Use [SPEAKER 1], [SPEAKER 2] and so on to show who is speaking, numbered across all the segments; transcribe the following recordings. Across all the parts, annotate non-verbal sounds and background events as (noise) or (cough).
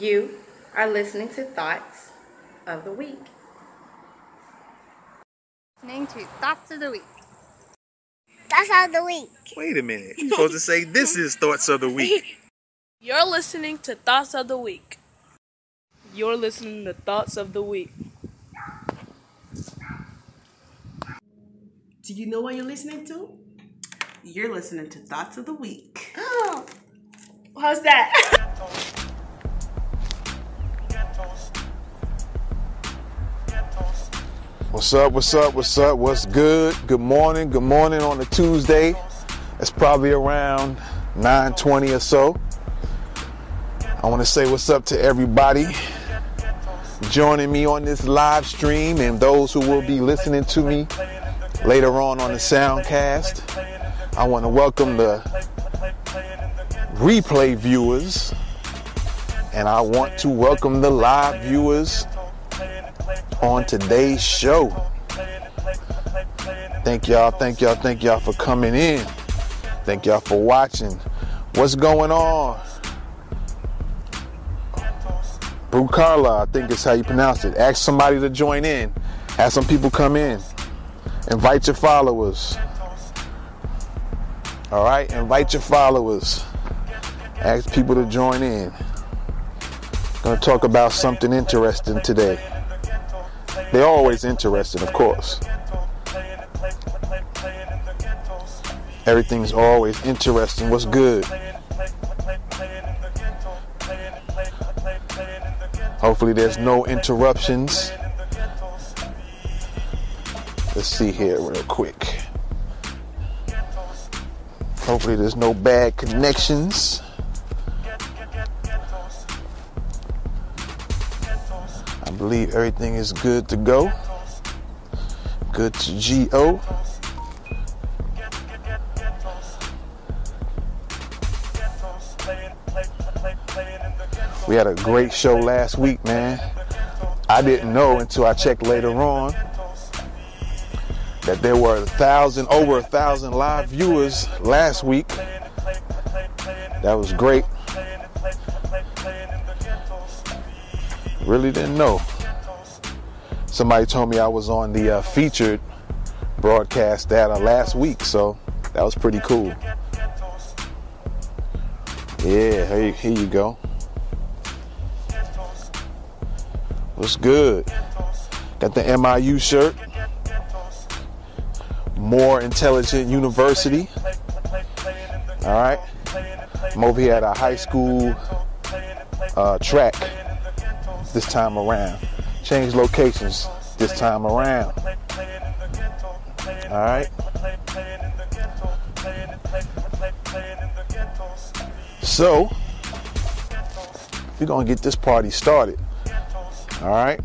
[SPEAKER 1] You are listening to Thoughts of the Week.
[SPEAKER 2] Listening to Thoughts of the Week.
[SPEAKER 3] Thoughts of the week.
[SPEAKER 4] Wait a minute. You're supposed to say this is Thoughts of the Week. (laughs)
[SPEAKER 5] You're listening to Thoughts of the Week. You're listening to Thoughts of the Week.
[SPEAKER 6] Do you know what you're listening to?
[SPEAKER 7] You're listening to Thoughts of the Week.
[SPEAKER 6] Oh, how's that? (laughs)
[SPEAKER 8] What's up? What's up? What's up? What's good? Good morning. Good morning on a Tuesday. It's probably around 9:20 or so. I want to say what's up to everybody joining me on this live stream and those who will be listening to me later on on the soundcast. I want to welcome the replay viewers and I want to welcome the live viewers on today's show. Thank y'all, thank y'all, thank y'all for coming in. Thank y'all for watching. What's going on? Brew Carla, I think is how you pronounce it. Ask somebody to join in. Have some people come in. Invite your followers. All right, invite your followers. Ask people to join in. Gonna talk about something interesting today. They're always interesting, of course. Everything's always interesting. What's good? Hopefully, there's no interruptions. Let's see here, real quick. Hopefully, there's no bad connections. I believe everything is good to go. Good to go. We had a great show last week, man. I didn't know until I checked later on that there were a thousand, over a thousand live viewers last week. That was great. Really didn't know. Somebody told me I was on the uh, featured broadcast data last week, so that was pretty cool. Yeah, here, here you go. What's good? Got the MIU shirt. More Intelligent University. All right. I'm over here at a high school uh, track this time around. Change locations this time around. All right. So, we're going to get this party started. All right.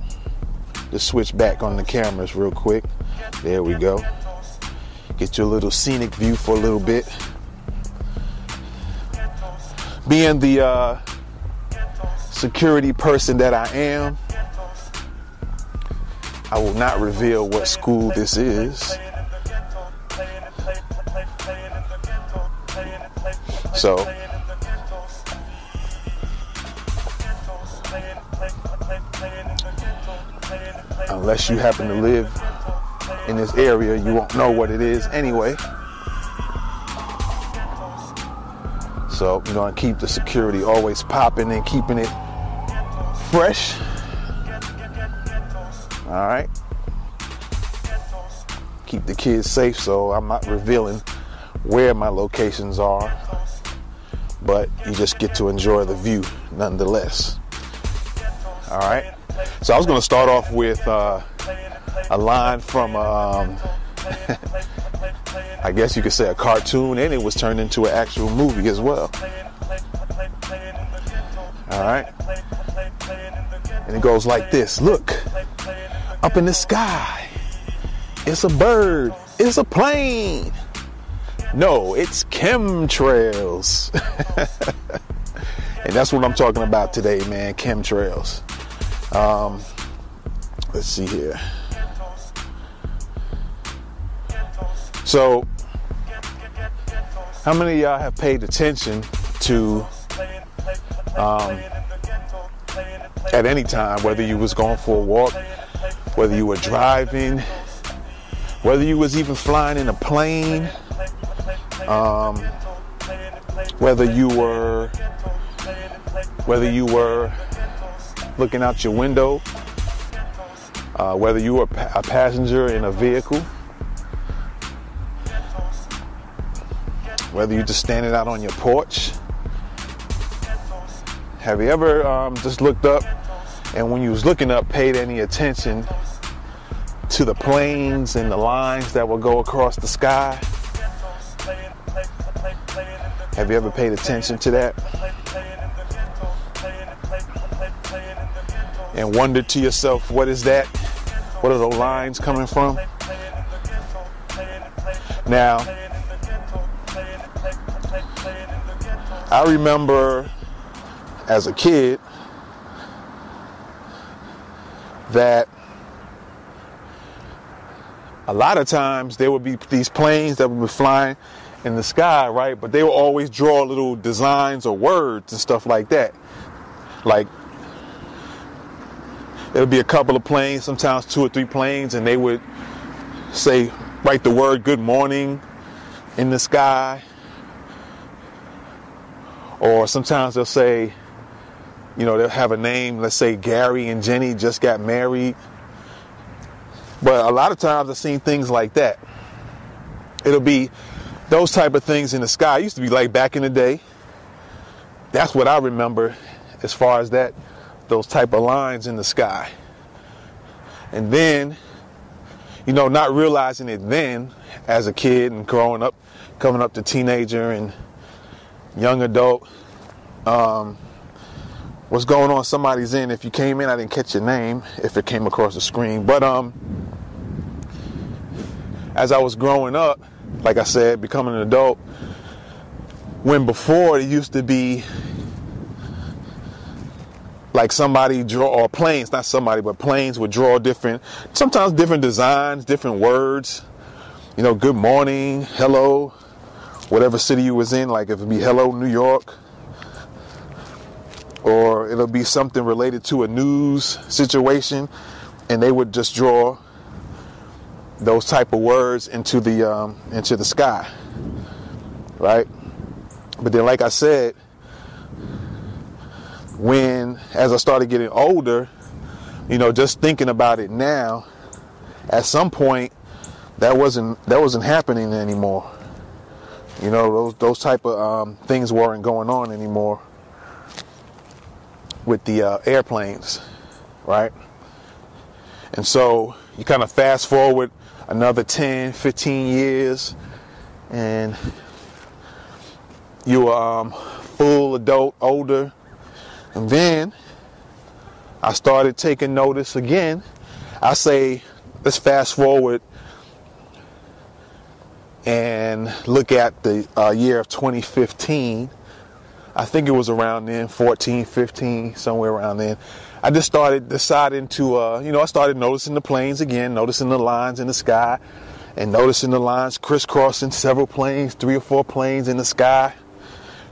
[SPEAKER 8] Just switch back on the cameras real quick. There we go. Get your little scenic view for a little bit. Being the uh, security person that I am, I will not reveal what school this is. So, unless you happen to live in this area, you won't know what it is anyway. So, you know, I keep the security always popping and keeping it fresh. All right. Keep the kids safe, so I'm not revealing where my locations are, but you just get to enjoy the view nonetheless. All right. So I was going to start off with uh, a line from, um, (laughs) I guess you could say, a cartoon, and it was turned into an actual movie as well. All right. And it goes like this Look, up in the sky, it's a bird, it's a plane. No, it's chemtrails. (laughs) and that's what I'm talking about today, man chemtrails. Um, let's see here. So, how many of y'all have paid attention to um, at any time, whether you was going for a walk, whether you were driving, whether you was even flying in a plane, um, whether you were whether you were looking out your window, uh, whether you were a passenger in a vehicle, whether you're just standing out on your porch. Have you ever um, just looked up and when you was looking up, paid any attention to the planes and the lines that will go across the sky? Have you ever paid attention to that? And wondered to yourself, what is that? What are those lines coming from? Now, I remember as a kid that a lot of times there would be these planes that would be flying in the sky, right? But they would always draw little designs or words and stuff like that. Like there would be a couple of planes, sometimes two or three planes, and they would say, write the word good morning in the sky. Or sometimes they'll say, you know, they'll have a name, let's say Gary and Jenny just got married. But a lot of times I've seen things like that. It'll be those type of things in the sky. It used to be like back in the day. That's what I remember as far as that, those type of lines in the sky. And then, you know, not realizing it then as a kid and growing up, coming up to teenager and young adult, um, what's going on? Somebody's in. If you came in, I didn't catch your name if it came across the screen. But um, as I was growing up, like I said, becoming an adult, when before it used to be like somebody draw or planes, not somebody, but planes would draw different, sometimes different designs, different words. You know, good morning, hello, whatever city you was in, like if it be hello New York, or it'll be something related to a news situation, and they would just draw those type of words into the um, into the sky, right? But then, like I said, when as I started getting older, you know, just thinking about it now, at some point, that wasn't that wasn't happening anymore. You know, those those type of um, things weren't going on anymore with the uh, airplanes, right? And so you kind of fast forward another 10, 15 years, and you are um, full adult, older, and then I started taking notice again. I say, let's fast forward and look at the uh, year of 2015 I think it was around then, 14, 15, somewhere around then. I just started deciding to, uh, you know, I started noticing the planes again, noticing the lines in the sky, and noticing the lines crisscrossing several planes, three or four planes in the sky,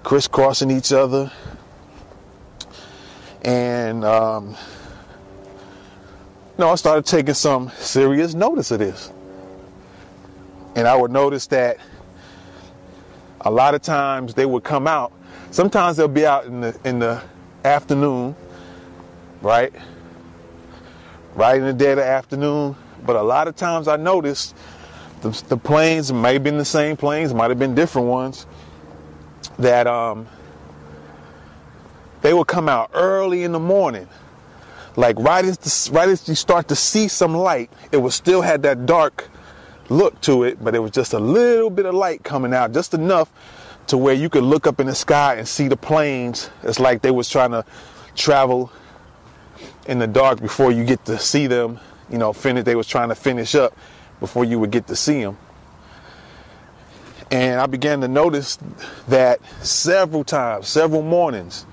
[SPEAKER 8] crisscrossing each other. And, um, you know, I started taking some serious notice of this. And I would notice that a lot of times they would come out Sometimes they'll be out in the in the afternoon, right? Right in the dead of afternoon. But a lot of times I noticed the, the planes may have been the same planes, might have been different ones, that um, they would come out early in the morning. Like right as the, right as you start to see some light, it would still had that dark look to it, but it was just a little bit of light coming out, just enough to where you could look up in the sky and see the planes. It's like they was trying to travel in the dark before you get to see them. You know, finish. They was trying to finish up before you would get to see them. And I began to notice that several times, several mornings.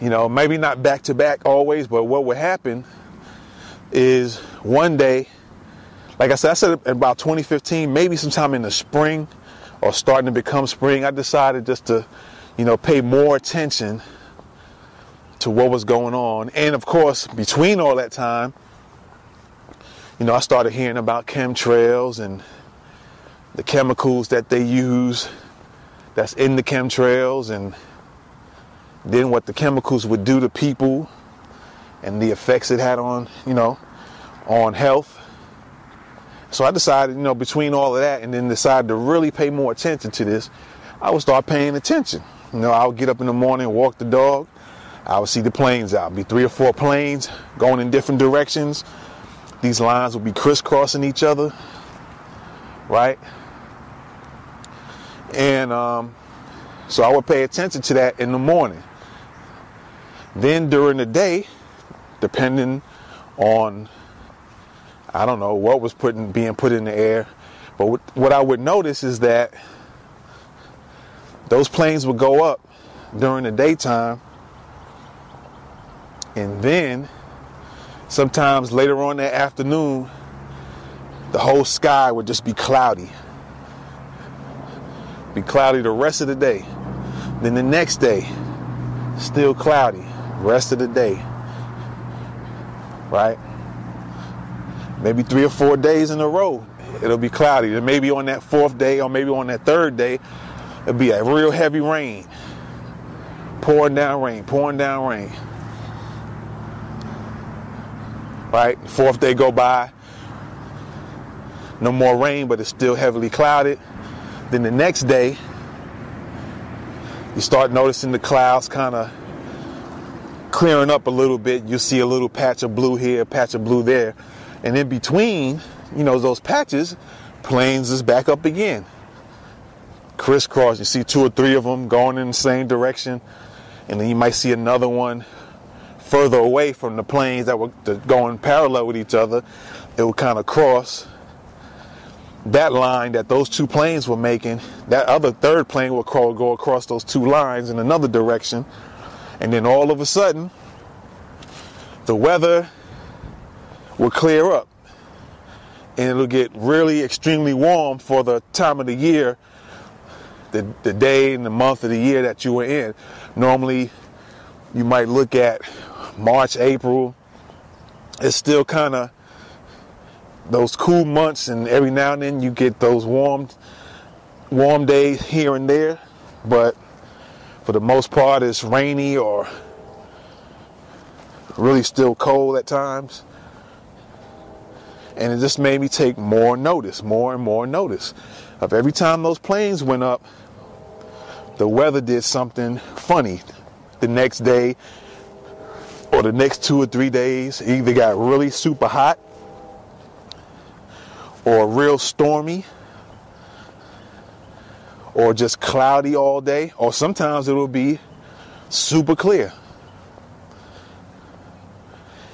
[SPEAKER 8] You know, maybe not back to back always, but what would happen is one day, like I said, I said about 2015, maybe sometime in the spring, or starting to become spring, I decided just to, you know, pay more attention to what was going on. And of course, between all that time, you know, I started hearing about chemtrails and the chemicals that they use that's in the chemtrails and then what the chemicals would do to people and the effects it had on, you know, on health. So I decided, you know, between all of that and then decided to really pay more attention to this, I would start paying attention. You know, I would get up in the morning, walk the dog. I would see the planes out. Be three or four planes going in different directions. These lines would be crisscrossing each other, right? And um, so I would pay attention to that in the morning. Then during the day, depending on I don't know what was putting being put in the air, but what, I would notice is that those planes would go up during the daytime, and then sometimes later on that afternoon, the whole sky would just be cloudy. Be cloudy the rest of the day. Then the next day, still cloudy, rest of the day. Right? Maybe three or four days in a row, it'll be cloudy. And maybe on that fourth day or maybe on that third day, it'll be a real heavy rain. Pouring down rain, pouring down rain. Right? Fourth day go by. No more rain, but it's still heavily clouded. Then the next day, you start noticing the clouds kind of clearing up a little bit. You see a little patch of blue here, a patch of blue there. And in between, you know, those patches, planes is back up again. Crisscross, you see two or three of them going in the same direction. And then you might see another one further away from the planes that were going parallel with each other. It will kind of cross that line that those two planes were making, that other third plane will go across those two lines in another direction. And then all of a sudden, the weather will clear up. And it'll get really extremely warm for the time of the year, the, the day and the month of the year that you were in. Normally, you might look at March, April. It's still kind of those cool months, and every now and then you get those warm, warm days here and there. But for the most part, it's rainy or really still cold at times. And it just made me take more notice, more and more notice of every time those planes went up, the weather did something funny. The next day or the next two or three days, it either got really super hot or real stormy or just cloudy all day, or sometimes it'll be super clear.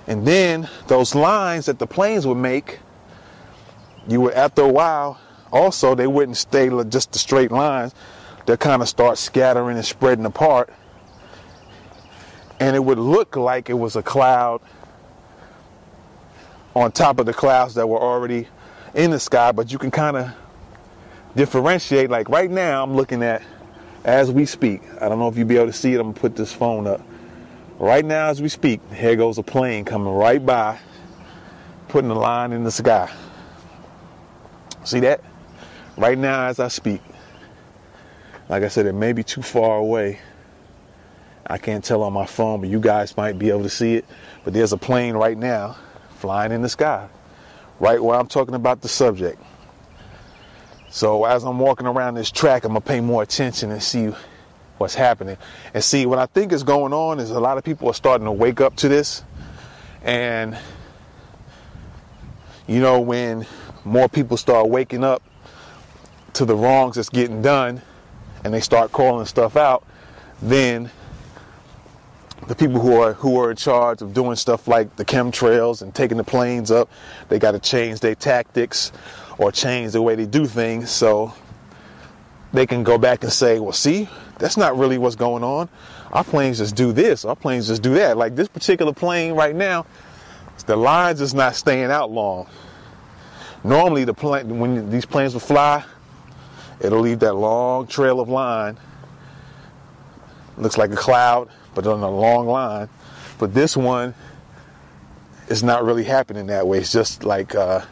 [SPEAKER 8] And then those lines that the planes would make, you would after a while, also they wouldn't stay just the straight lines. They'll kind of start scattering and spreading apart. And it would look like it was a cloud on top of the clouds that were already in the sky, but you can kind of differentiate. Like right now, I'm looking at as we speak. I don't know if you'll be able to see it. I'm gonna put this phone up. Right now, as we speak, here goes a plane coming right by, putting a line in the sky. See that? Right now, as I speak. Like I said, it may be too far away. I can't tell on my phone, but you guys might be able to see it. But there's a plane right now flying in the sky right where I'm talking about the subject. So as I'm walking around this track, I'm gonna pay more attention and see what's happening. And see what I think is going on is a lot of people are starting to wake up to this. And you know, when more people start waking up to the wrongs that's getting done and they start calling stuff out, then the people who are who are in charge of doing stuff like the chemtrails and taking the planes up, they got to change their tactics or change the way they do things so they can go back and say, well, see, that's not really what's going on. Our planes just do this. Our planes just do that. Like this particular plane right now, the lines is not staying out long. Normally, the plane when these planes will fly, it'll leave that long trail of line. Looks like a cloud but on a long line. But this one is not really happening that way. It's just like uh,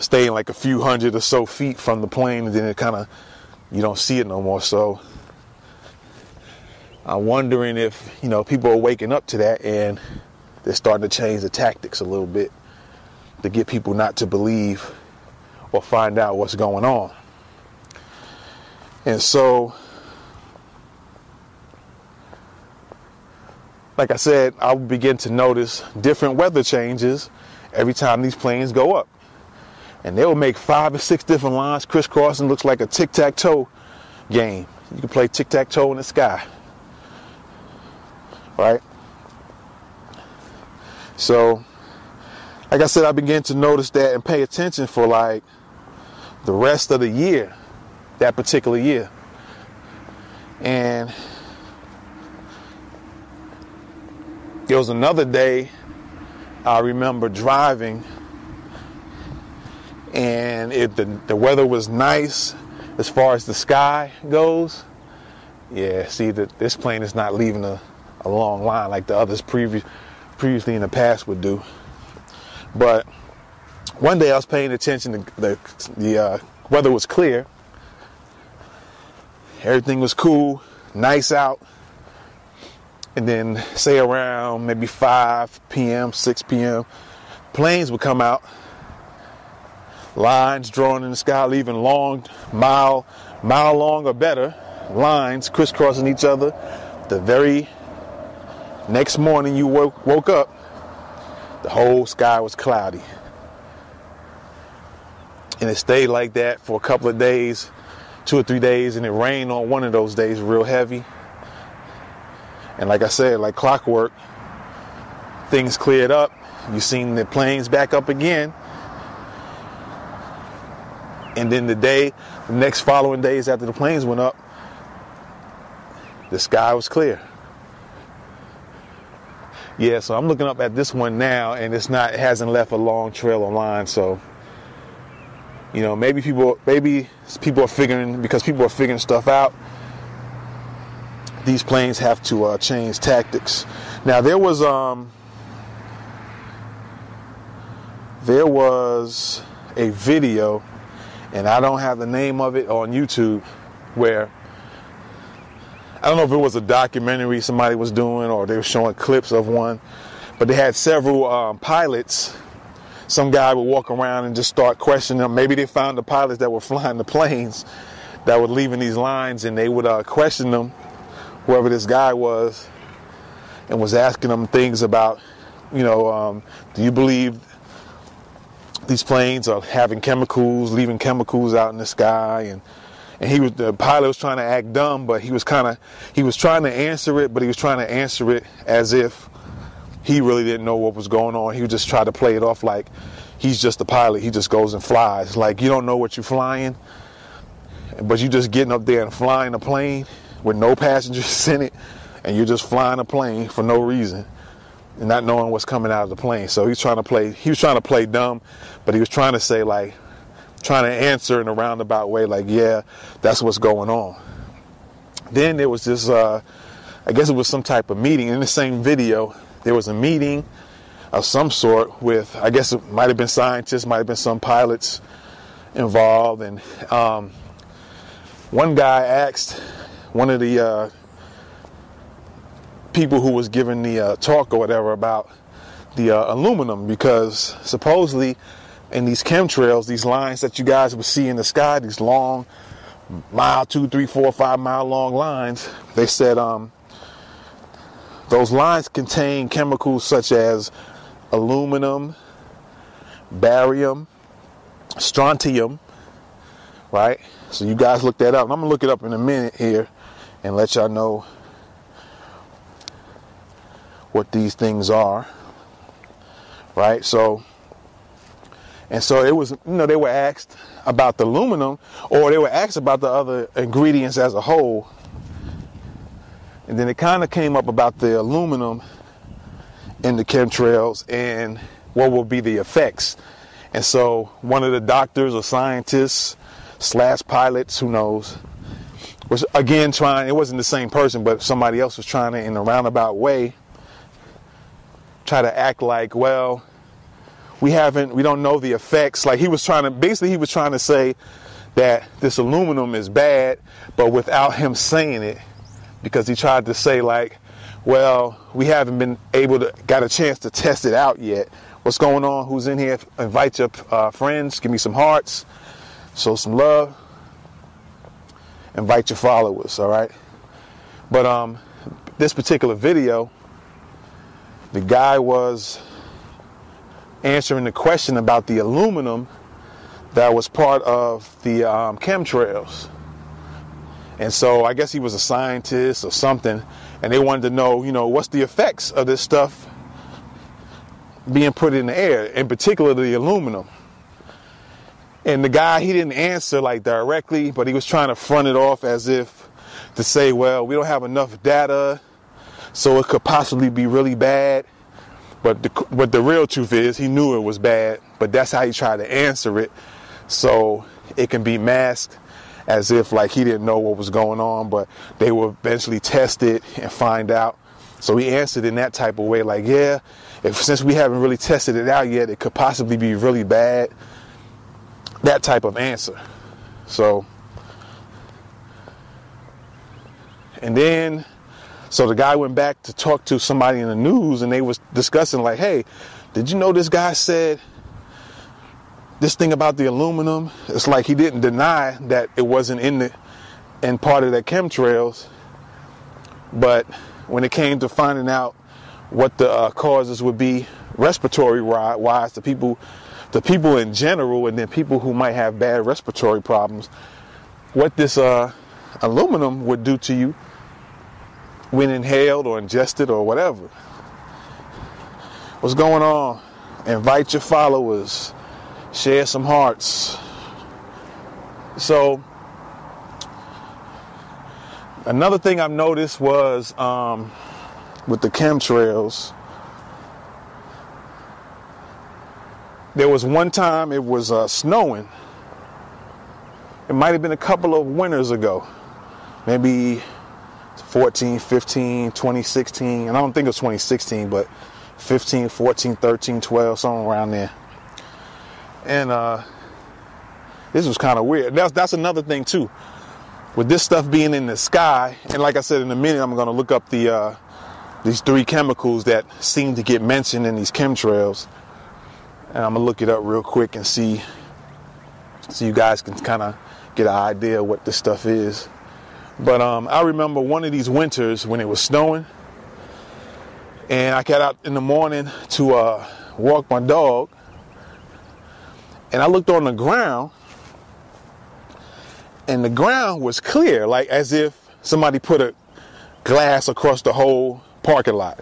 [SPEAKER 8] staying like a few hundred or so feet from the plane, and then it kind of you don't see it no more. So I'm wondering if you know people are waking up to that and they're starting to change the tactics a little bit to get people not to believe or find out what's going on. And so, like I said, I'll begin to notice different weather changes every time these planes go up. And they will make five or six different lines crisscrossing, looks like a tic tac toe game. You can play tic tac toe in the sky. Right? So, like I said, I began to notice that and pay attention for like the rest of the year, that particular year. And there was another day I remember driving and it, the, the weather was nice as far as the sky goes. Yeah, see that this plane is not leaving a, a long line like the others previous, previously in the past would do. But one day I was paying attention to the, the uh, weather was clear. Everything was cool, nice out. And then, say around maybe 5 p.m., 6 p.m., planes would come out, lines drawn in the sky, leaving long, mile, mile long or better lines crisscrossing each other. The very next morning you woke, woke up, the whole sky was cloudy. And it stayed like that for a couple of days, two or three days, and it rained on one of those days real heavy. And like I said, like clockwork, things cleared up. You seen the planes back up again. And then the day, the next following days after the planes went up, the sky was clear. Yeah, so I'm looking up at this one now, and it's not, it hasn't left a long trail of line. So, you know, maybe people, maybe people are figuring because people are figuring stuff out. These planes have to uh, change tactics. Now there was um, there was a video, and I don't have the name of it on YouTube, where I don't know if it was a documentary somebody was doing or they were showing clips of one, but they had several um, pilots. Some guy would walk around and just start questioning them. Maybe they found the pilots that were flying the planes that were leaving these lines, and they would uh, question them, whoever this guy was, and was asking them things about, you know, um, do you believe these planes are having chemicals, leaving chemicals out in the sky, and and he was the pilot was trying to act dumb, but he was kind of he was trying to answer it, but he was trying to answer it as if he really didn't know what was going on. He just try to play it off like he's just a pilot. He just goes and flies. Like you don't know what you're flying, but you're just getting up there and flying a plane with no (laughs) passengers in it, and you're just flying a plane for no reason and not knowing what's coming out of the plane. So he's trying to play. He was trying to play dumb, but he was trying to say like trying to answer in a roundabout way, like, yeah, that's what's going on. Then there was this, uh, I guess it was some type of meeting. In the same video, there was a meeting of some sort with, I guess it might have been scientists, might have been some pilots involved. And um, one guy asked one of the uh, people who was giving the uh, talk or whatever about the uh, aluminum because supposedly in these chemtrails, these lines that you guys would see in the sky, these long mile, two, three, four, five mile long lines, they said um, those lines contain chemicals such as aluminum, barium, strontium, right? So you guys look that up. And I'm gonna look it up in a minute here and let y'all know what these things are, right? So and so it was, you know, they were asked about the aluminum or they were asked about the other ingredients as a whole. And then it kind of came up about the aluminum in the chemtrails and what will be the effects. And so one of the doctors or scientists slash pilots, who knows, was again trying, it wasn't the same person, but somebody else was trying to, in a roundabout way, try to act like, well, we haven't, we don't know the effects. Like he was trying to, basically, he was trying to say that this aluminum is bad, but without him saying it, because he tried to say, like, well, we haven't been able to, got a chance to test it out yet. What's going on? Who's in here? Invite your uh, friends, give me some hearts, show some love invite your followers, all right? But um, this particular video, the guy was answering the question about the aluminum that was part of the um, chemtrails. And so I guess he was a scientist or something, and they wanted to know, you know, what's the effects of this stuff being put in the air, in particular the aluminum. And the guy, he didn't answer like directly, but he was trying to front it off as if to say, well, we don't have enough data, so it could possibly be really bad. But the, but the real truth is, he knew it was bad, but that's how he tried to answer it. So it can be masked as if like he didn't know what was going on, but they will eventually test it and find out. So he answered in that type of way, like, yeah, if since we haven't really tested it out yet, it could possibly be really bad that type of answer. So, and then, so the guy went back to talk to somebody in the news and they was discussing like, hey, did you know this guy said this thing about the aluminum? It's like he didn't deny that it wasn't in the, in part of the chemtrails. But when it came to finding out what the uh, causes would be respiratory wise, the people the people in general and then people who might have bad respiratory problems, what this uh, aluminum would do to you when inhaled or ingested or whatever. What's going on? Invite your followers, share some hearts. So, another thing I've noticed was um, with the chemtrails There was one time it was uh, snowing. It might have been a couple of winters ago, maybe 14, 15, 2016. And I don't think it was 2016, but 15, 14, 13, 12, somewhere around there. And uh, this was kind of weird. That's that's another thing too. With this stuff being in the sky, and like I said, in a minute I'm to look up the uh, these three chemicals that seem to get mentioned in these chemtrails and I'm gonna look it up real quick and see so you guys can kind of get an idea what this stuff is. But um, I remember one of these winters when it was snowing, and I got out in the morning to uh, walk my dog, and I looked on the ground, and the ground was clear, like as if somebody put a glass across the whole parking lot.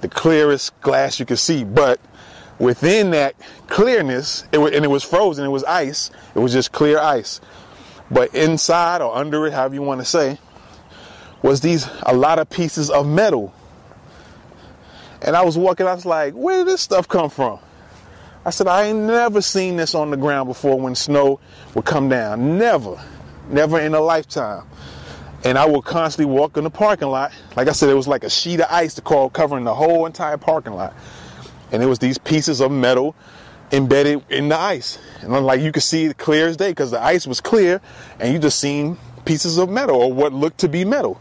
[SPEAKER 8] The clearest glass you could see, but within that clearness, it and it was frozen, it was ice, it was just clear ice. But inside or under it, however you want to say, was these a lot of pieces of metal. And I was walking, I was like, where did this stuff come from? I said, I ain't never seen this on the ground before when snow would come down. Never. Never in a lifetime. And I would constantly walk in the parking lot. Like I said, it was like a sheet of ice to call covering the whole entire parking lot and it was these pieces of metal embedded in the ice. And I'm like you could see it clear as day because the ice was clear and you just seen pieces of metal or what looked to be metal.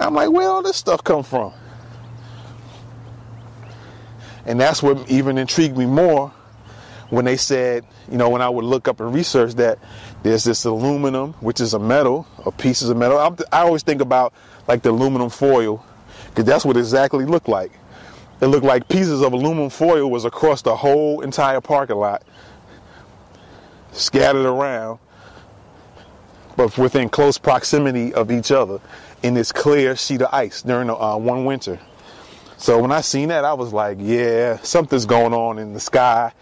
[SPEAKER 8] I'm like, where all this stuff come from? And that's what even intrigued me more when they said, you know, when I would look up and research that there's this aluminum, which is a metal, or pieces of metal. I always think about like the aluminum foil because that's what exactly looked like. It looked like pieces of aluminum foil was across the whole entire parking lot, scattered around, but within close proximity of each other in this clear sheet of ice during uh, one winter. So when I seen that, I was like, yeah, something's going on in the sky.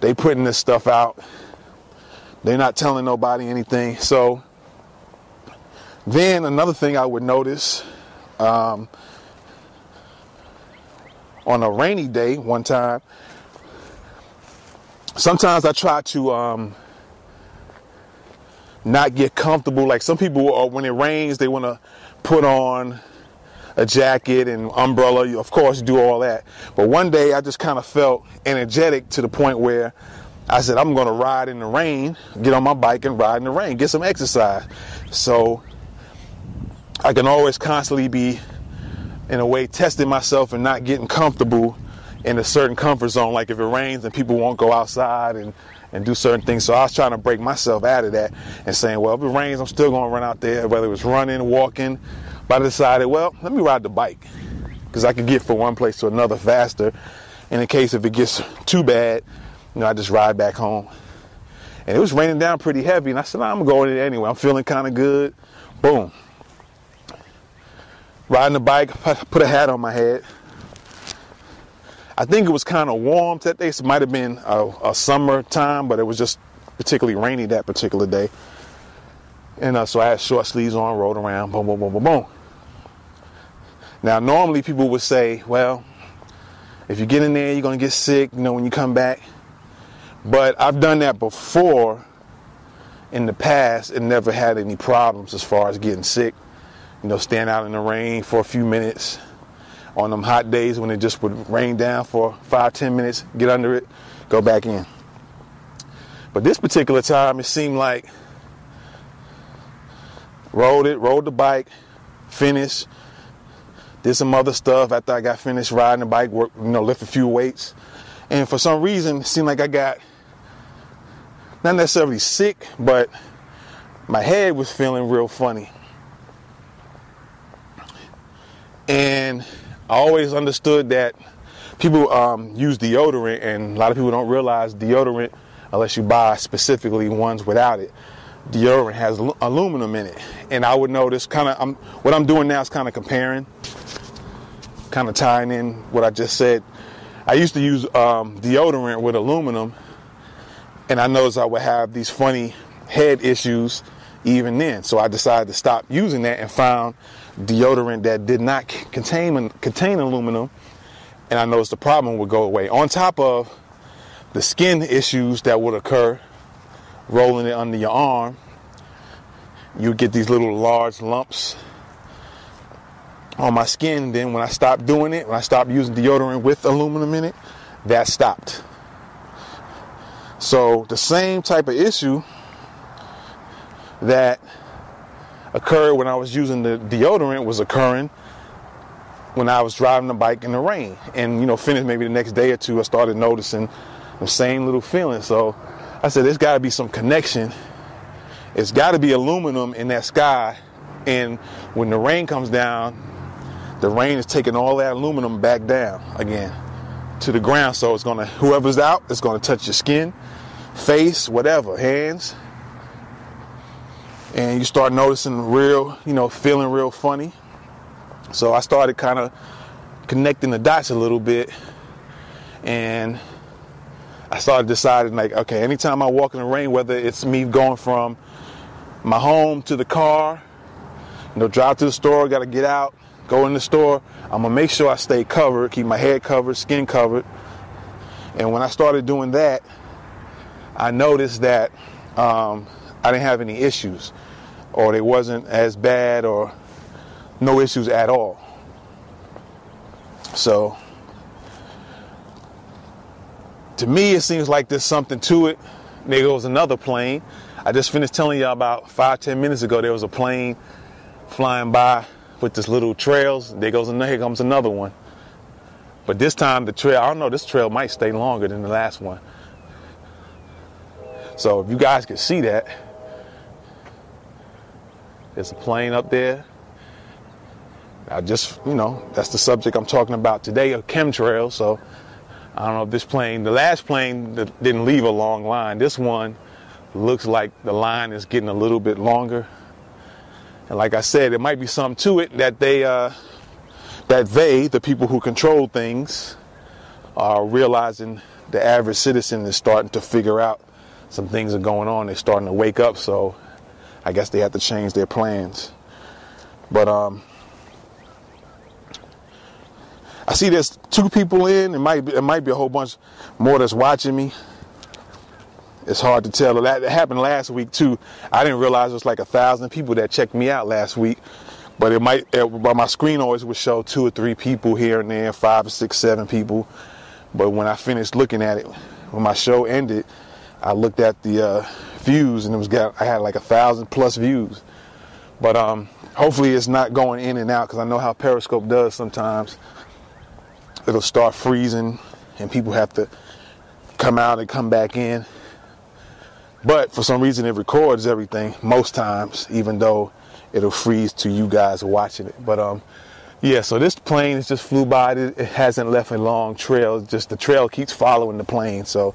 [SPEAKER 8] They putting this stuff out. They're not telling nobody anything. So then another thing I would notice, um, on a rainy day one time. Sometimes I try to um, not get comfortable. Like some people, are, when it rains, they want to put on a jacket and umbrella. You, Of course, do all that. But one day, I just kind of felt energetic to the point where I said, I'm going to ride in the rain, get on my bike and ride in the rain, get some exercise. So I can always constantly be, in a way, testing myself and not getting comfortable in a certain comfort zone. Like if it rains and people won't go outside and, and do certain things. So I was trying to break myself out of that and saying, well, if it rains, I'm still going to run out there, whether it was running, walking. But I decided, well, let me ride the bike because I can get from one place to another faster. And in case if it gets too bad, you know, I just ride back home. And it was raining down pretty heavy, and I said, I'm going it anyway. I'm feeling kind of good. Boom. Riding the bike, (laughs) put a hat on my head. I think it was kind of warm that day. It might have been a, a summer time, but it was just particularly rainy that particular day. And uh, so I had short sleeves on, rode around, boom, boom, boom, boom, boom. Now, normally people would say, well, if you get in there, you're going to get sick, you know, when you come back. But I've done that before in the past and never had any problems as far as getting sick. You know, stand out in the rain for a few minutes on them hot days when it just would rain down for five, ten minutes, get under it, go back in. But this particular time, it seemed like rode it, rode the bike, finished, did some other stuff after I got finished riding the bike, work, you know, lift a few weights. And for some reason, it seemed like I got not necessarily sick, but my head was feeling real funny. And I always understood that people um, use deodorant, and a lot of people don't realize deodorant, unless you buy specifically ones without it, deodorant has aluminum in it. And I would notice kind of, what I'm doing now is kind of comparing, kind of tying in what I just said. I used to use um, deodorant with aluminum, and I noticed I would have these funny head issues even then. So I decided to stop using that and found deodorant that did not contain contain aluminum, and I noticed the problem would go away. On top of the skin issues that would occur rolling it under your arm, you get these little large lumps on my skin. Then when I stopped doing it, when I stopped using deodorant with aluminum in it, that stopped. So the same type of issue that occurred when I was using the deodorant was occurring when I was driving the bike in the rain. And you know, finished maybe the next day or two, I started noticing the same little feeling. So I said, there's got to be some connection. It's got to be aluminum in that sky. And when the rain comes down, the rain is taking all that aluminum back down again to the ground. So it's gonna, whoever's out, it's gonna touch your skin, face, whatever, hands. And you start noticing real, you know, feeling real funny. So I started kind of connecting the dots a little bit. And I started deciding, like, okay, anytime I walk in the rain, whether it's me going from my home to the car, you know, drive to the store, got to get out, go in the store, I'm gonna make sure I stay covered, keep my head covered, skin covered. And when I started doing that, I noticed that um, I didn't have any issues, or they wasn't as bad, or no issues at all. So, to me, it seems like there's something to it. There goes another plane. I just finished telling y'all about five, ten minutes ago, there was a plane flying by with this little trails. There goes another, here comes another one. But this time the trail, I don't know, this trail might stay longer than the last one. So if you guys can see that, there's a plane up there. I just, you know, that's the subject I'm talking about today, a chemtrail. So I don't know if this plane, the last plane didn't leave a long line. This one looks like the line is getting a little bit longer. And like I said, it might be something to it that they, uh, that they, the people who control things, are realizing the average citizen is starting to figure out some things are going on. They're starting to wake up, so I guess they had to change their plans. But um, I see there's two people in. It might be, it might be a whole bunch more that's watching me. it's hard to tell. That happened last week too. I didn't realize it was like a thousand people that checked me out last week, but it might. It, but my screen always would show two or three people here and there, five or six, seven people. But when I finished looking at it, when my show ended, I looked at the uh, views and it was got. I had like a thousand plus views. But um, hopefully it's not going in and out because I know how Periscope does sometimes. It'll start freezing and people have to come out and come back in. But for some reason, it records everything most times, even though it'll freeze to you guys watching it. But um, yeah, so this plane just flew by. It hasn't left a long trail. Just the trail keeps following the plane. So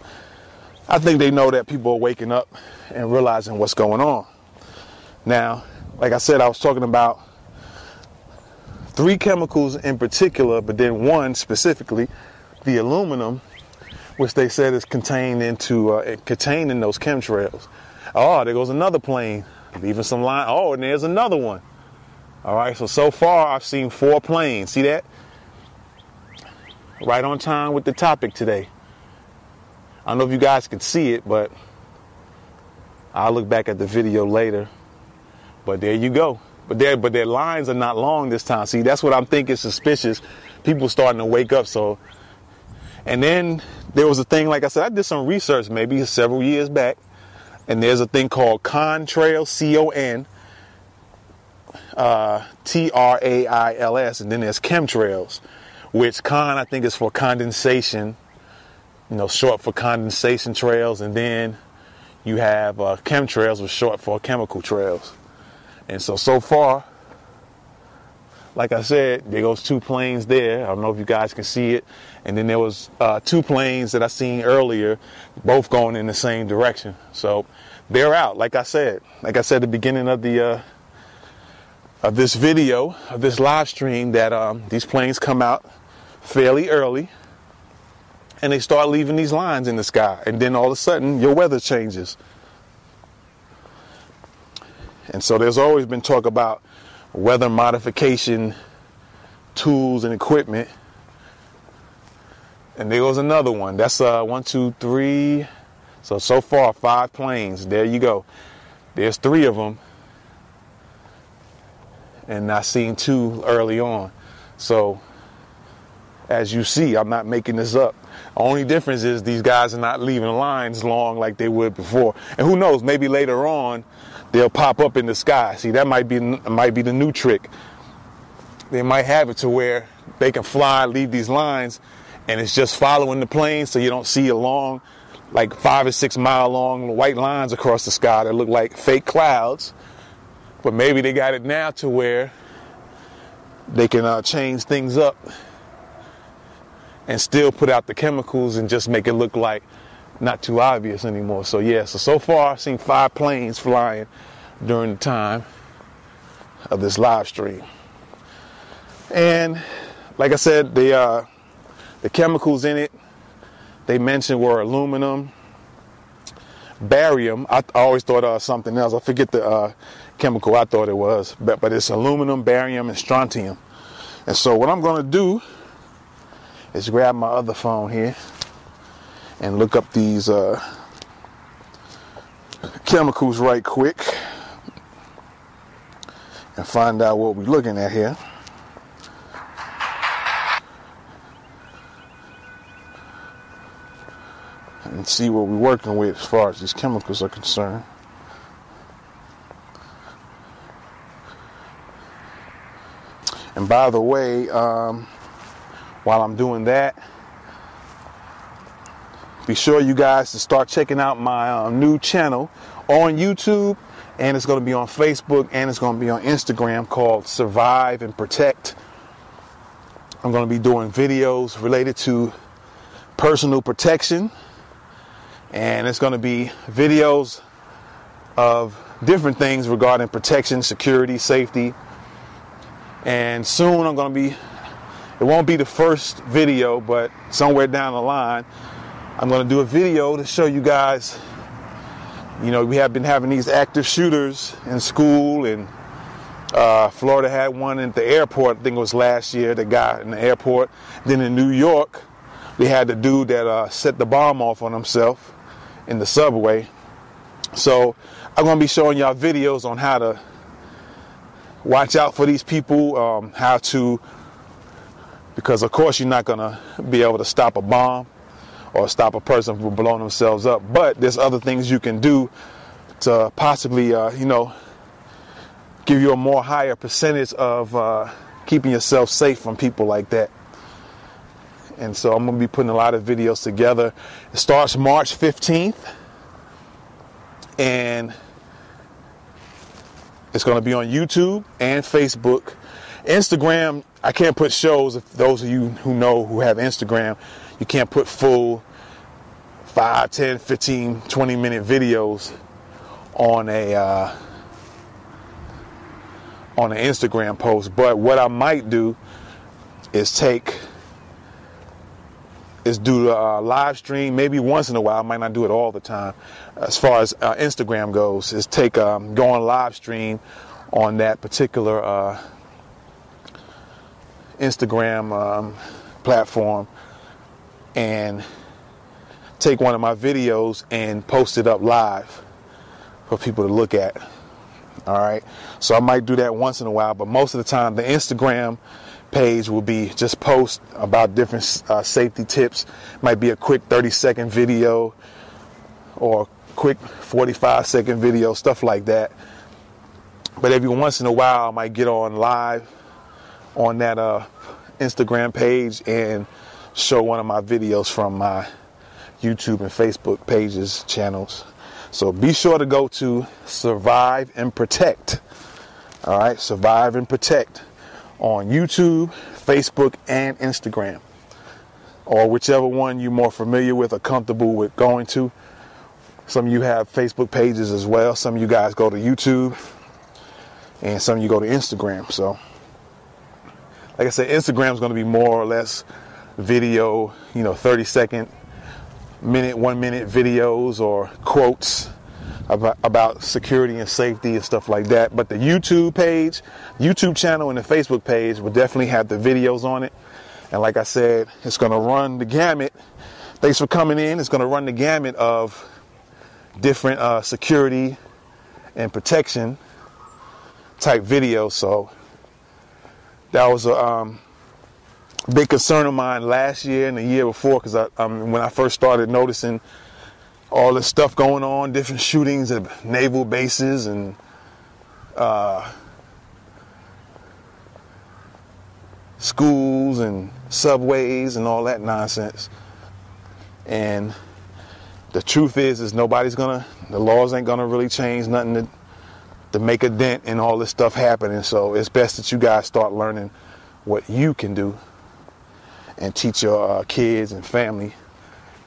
[SPEAKER 8] I think they know that people are waking up and realizing what's going on. Now, like I said, I was talking about three chemicals in particular, but then one specifically, the aluminum which they said is contained into uh, contained in those chemtrails. Oh, there goes another plane, leaving some line. Oh, and there's another one. All right, so so far I've seen four planes. See that? Right on time with the topic today. I don't know if you guys can see it, but I'll look back at the video later. But there you go. But there, but their lines are not long this time. See, that's what I'm thinking suspicious. People starting to wake up. So, and then there was a thing, like I said, I did some research maybe several years back, and there's a thing called Contrails, C O N uh, T R A I L S, and then there's chemtrails, which con I think is for condensation, you know, short for condensation trails, and then you have uh, chemtrails, which short for chemical trails. And so, so far, like I said, there goes two planes there. I don't know if you guys can see it. And then there was uh, two planes that I seen earlier, both going in the same direction. So they're out. Like I said, like I said at the beginning of the uh, of this video, of this live stream, that um, these planes come out fairly early, and they start leaving these lines in the sky, and then all of a sudden your weather changes. And so there's always been talk about weather modification tools and equipment. And there goes another one. That's uh one, two, three. So so far five planes. There you go. There's three of them, and I seen two early on. So as you see, I'm not making this up. Only difference is these guys are not leaving lines long like they would before. And who knows? Maybe later on they'll pop up in the sky. See, that might be might be the new trick. They might have it to where they can fly, leave these lines, and it's just following the plane, so you don't see a long, like five or six mile long white lines across the sky that look like fake clouds. But maybe they got it now to where they can uh, change things up and still put out the chemicals and just make it look like not too obvious anymore. So yeah, so so far I've seen five planes flying during the time of this live stream. And like I said, the uh, the chemicals in it they mentioned were aluminum, barium. I, always thought of something else. I forget the uh, chemical I thought it was, but, but it's aluminum, barium, and strontium. And so what I'm going to do is grab my other phone here and look up these uh, chemicals right quick and find out what we're looking at here. And see what we're working with as far as these chemicals are concerned. And by the way, um, while I'm doing that, be sure you guys to start checking out my um, new channel on YouTube, and it's going to be on Facebook and it's going to be on Instagram called Survive and Protect. I'm going to be doing videos related to personal protection, and it's going to be videos of different things regarding protection, security, safety. And soon I'm going to be, it won't be the first video, but somewhere down the line, I'm going to do a video to show you guys. You know, we have been having these active shooters in school, and uh, Florida had one at the airport. I think it was last year. The guy in the airport. Then in New York, they had the dude that uh, set the bomb off on himself in the subway. So I'm gonna be showing y'all videos on how to watch out for these people, um, how to, because of course you're not gonna be able to stop a bomb or stop a person from blowing themselves up, but there's other things you can do to possibly, uh, you know, give you a more higher percentage of uh, keeping yourself safe from people like that. And so I'm gonna be putting a lot of videos together. It starts March 15th, and it's gonna be on YouTube and Facebook. Instagram, I can't put shows. If those of you who know who have Instagram, you can't put full 5, 10, 15, 20 minute videos on a uh, on an Instagram post. But what I might do is take is do a live stream maybe once in a while. I might not do it all the time. As far as uh, Instagram goes, is take um, go on live stream on that particular uh, Instagram um, platform and take one of my videos and post it up live for people to look at. All right. So I might do that once in a while, but most of the time, the Instagram page will be just post about different uh, safety tips. Might be a quick 30 second video or quick 45 second video, stuff like that. But every once in a while, I might get on live on that uh, Instagram page and show one of my videos from my YouTube and Facebook pages, channels. So be sure to go to Survive and Protect. All right, Survive and Protect on YouTube, Facebook, and Instagram, or whichever one you're more familiar with or comfortable with going to. Some of you have Facebook pages as well. Some of you guys go to YouTube, and some of you go to Instagram. So, like I said, Instagram is going to be more or less video, you know, 30 second, minute, one minute videos or quotes about, about security and safety and stuff like that. But the YouTube page, YouTube channel, and the Facebook page will definitely have the videos on it. And like I said, it's going to run the gamut. Thanks for coming in. It's going to run the gamut of different uh, security and protection type videos. So that was a um, big concern of mine last year and the year before because I, um, when I first started noticing all this stuff going on, different shootings at naval bases and uh, schools and subways and all that nonsense. And the truth is, is nobody's gonna, the laws ain't gonna really change nothing to, to make a dent in all this stuff happening. So it's best that you guys start learning what you can do and teach your uh, kids and family.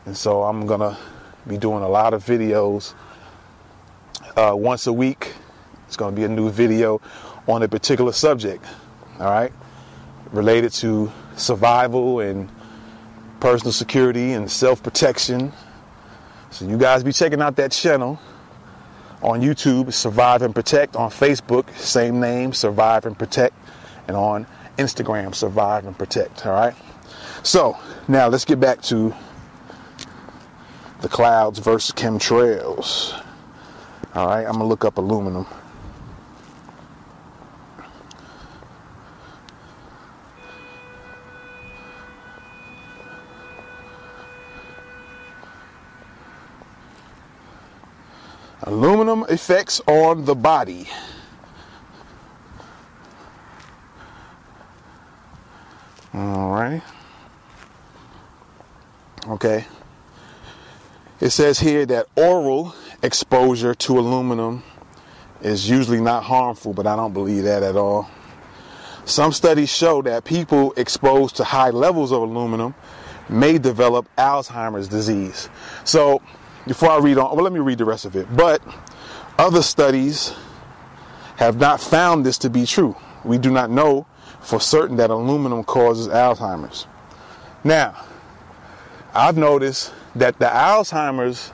[SPEAKER 8] And so I'm gonna be doing a lot of videos uh, once a week. It's gonna be a new video on a particular subject. All right, related to survival and personal security and self-protection. So you guys be checking out that channel on YouTube, Survive and Protect. On Facebook, same name, Survive and Protect, and on Instagram, Survive and Protect. All right. So now let's get back to the clouds versus chemtrails. All right, I'm gonna look up aluminum. Aluminum effects on the body. All right. Okay. It says here that oral exposure to aluminum is usually not harmful, but I don't believe that at all. Some studies show that people exposed to high levels of aluminum may develop Alzheimer's disease. So, before I read on, well, let me read the rest of it. But other studies have not found this to be true. We do not know for certain that aluminum causes Alzheimer's. Now, I've noticed that the Alzheimer's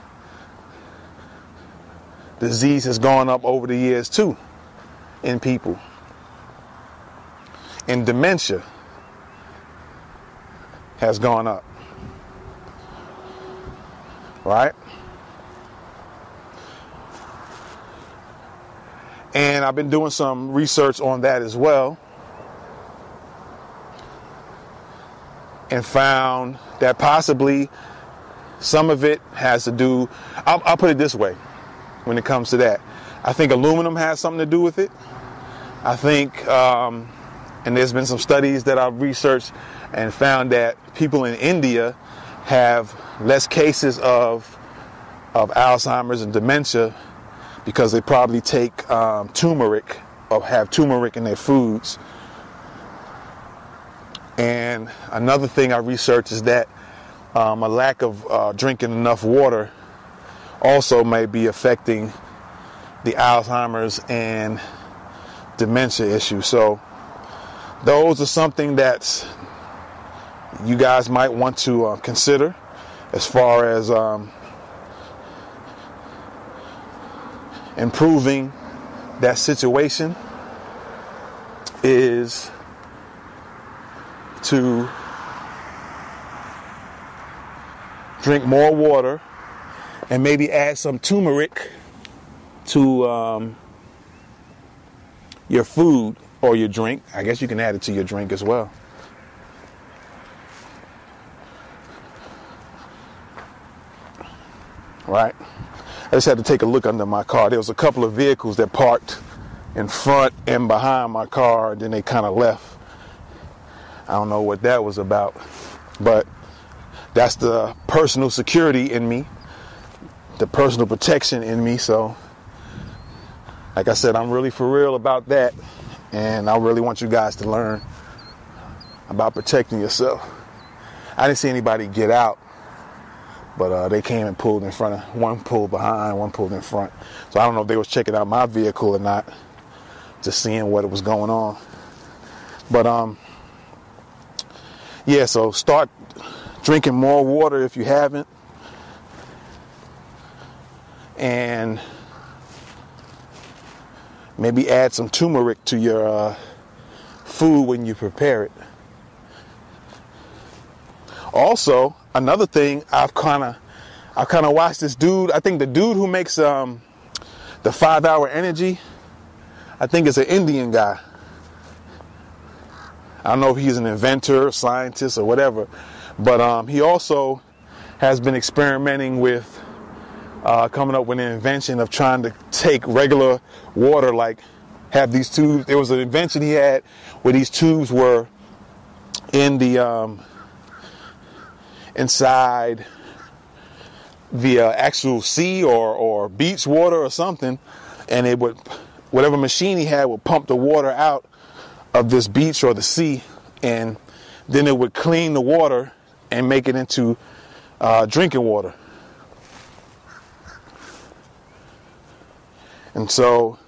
[SPEAKER 8] disease has gone up over the years too in people. And dementia has gone up. Right? And I've been doing some research on that as well. And found that possibly some of it has to do, I'll, I'll put it this way when it comes to that. I think aluminum has something to do with it. I think, um, and there's been some studies that I've researched and found that people in India have less cases of of Alzheimer's and dementia because they probably take um, turmeric or have turmeric in their foods. And another thing I researched is that um, a lack of uh, drinking enough water also may be affecting the Alzheimer's and dementia issue. So those are something that you guys might want to uh, consider as far as um, improving that situation is to drink more water and maybe add some turmeric to um, your food or your drink. I guess you can add it to your drink as well. Right? I just had to take a look under my car. There was a couple of vehicles that parked in front and behind my car, and then they kind of left. I don't know what that was about, but that's the personal security in me, the personal protection in me. So, like I said, I'm really for real about that, and I really want you guys to learn about protecting yourself. I didn't see anybody get out but uh, they came and pulled in front of one pulled behind one pulled in front. So i don't know if they was checking out my vehicle or not just seeing what was going on. But um yeah so start drinking more water if you haven't. And maybe add some turmeric to your uh, food when you prepare it. Also another thing I've kind of I've kind of watched this dude. I think the dude who makes um, the five hour energy, I think it's an Indian guy. I don't know if he's an inventor, scientist, or whatever, but um, he also has been experimenting with uh, coming up with an invention of trying to take regular water, like have these tubes. There was an invention he had where these tubes were in the um, inside the uh, actual sea or, or beach water or something, and it would, whatever machine he had would pump the water out of this beach or the sea, and then it would clean the water and make it into uh, drinking water. And so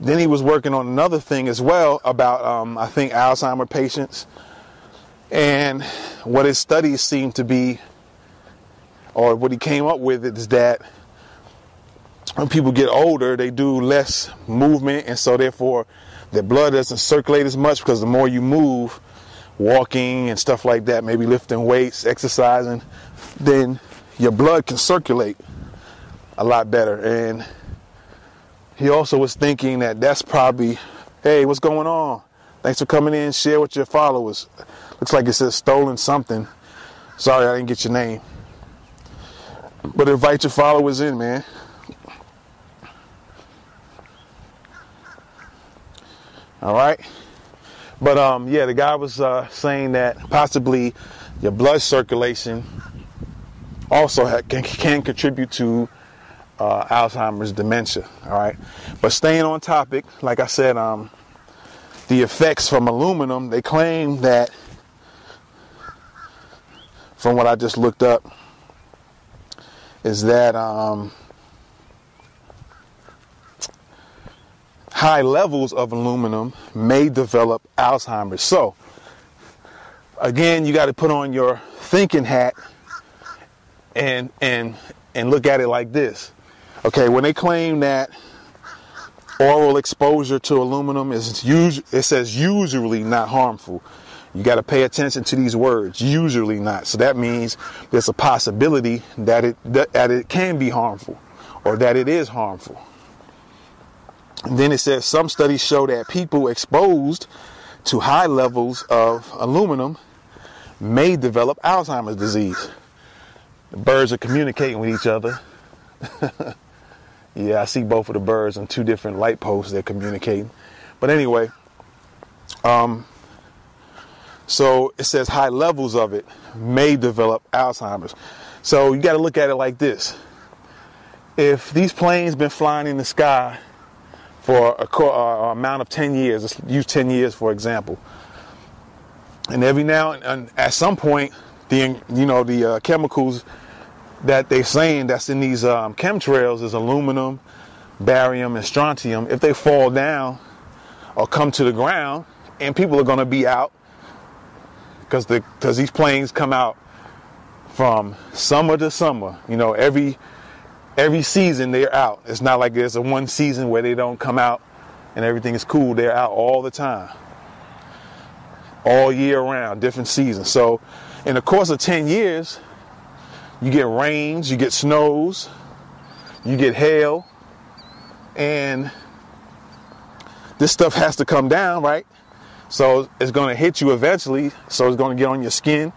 [SPEAKER 8] then he was working on another thing as well about, um, I think, Alzheimer patients. And what his studies seem to be, or what he came up with, is that when people get older, they do less movement, and so therefore their blood doesn't circulate as much because the more you move, walking and stuff like that, maybe lifting weights, exercising, then your blood can circulate a lot better. And he also was thinking that that's probably, hey, what's going on? Thanks for coming in. Share with your followers. Looks like it says stolen something. Sorry, I didn't get your name. But invite your followers in, man. All right. But um, yeah, the guy was uh, saying that possibly your blood circulation also ha- can, can contribute to uh, Alzheimer's dementia. All right. But staying on topic, like I said, um, the effects from aluminum, they claim that, from what I just looked up, is that um, high levels of aluminum may develop Alzheimer's. So, again, you got to put on your thinking hat and and and look at it like this. Okay, when they claim that oral exposure to aluminum is us- it says usually not harmful. You got to pay attention to these words. Usually not. So that means there's a possibility that it that it can be harmful or that it is harmful. And then it says some studies show that people exposed to high levels of aluminum may develop Alzheimer's disease. The birds are communicating with each other. (laughs) yeah, I see both of the birds on two different light posts. They're communicating. But anyway, um, so it says high levels of it may develop Alzheimer's. So you got to look at it like this. If these planes been flying in the sky for a, co- uh, amount of 10 years, let's use 10 years for example, and every now and, and at some point, the you know the uh, chemicals that they're saying that's in these um, chemtrails is aluminum, barium, and strontium. If they fall down or come to the ground, and people are going to be out because the because these planes come out from summer to summer. You know, every every season they're out. It's not like there's a one season where they don't come out and everything is cool. They're out all the time, all year round, different seasons. So, in the course of 10 years, you get rains, you get snows, you get hail, and this stuff has to come down, right? So it's going to hit you eventually. So it's going to get on your skin.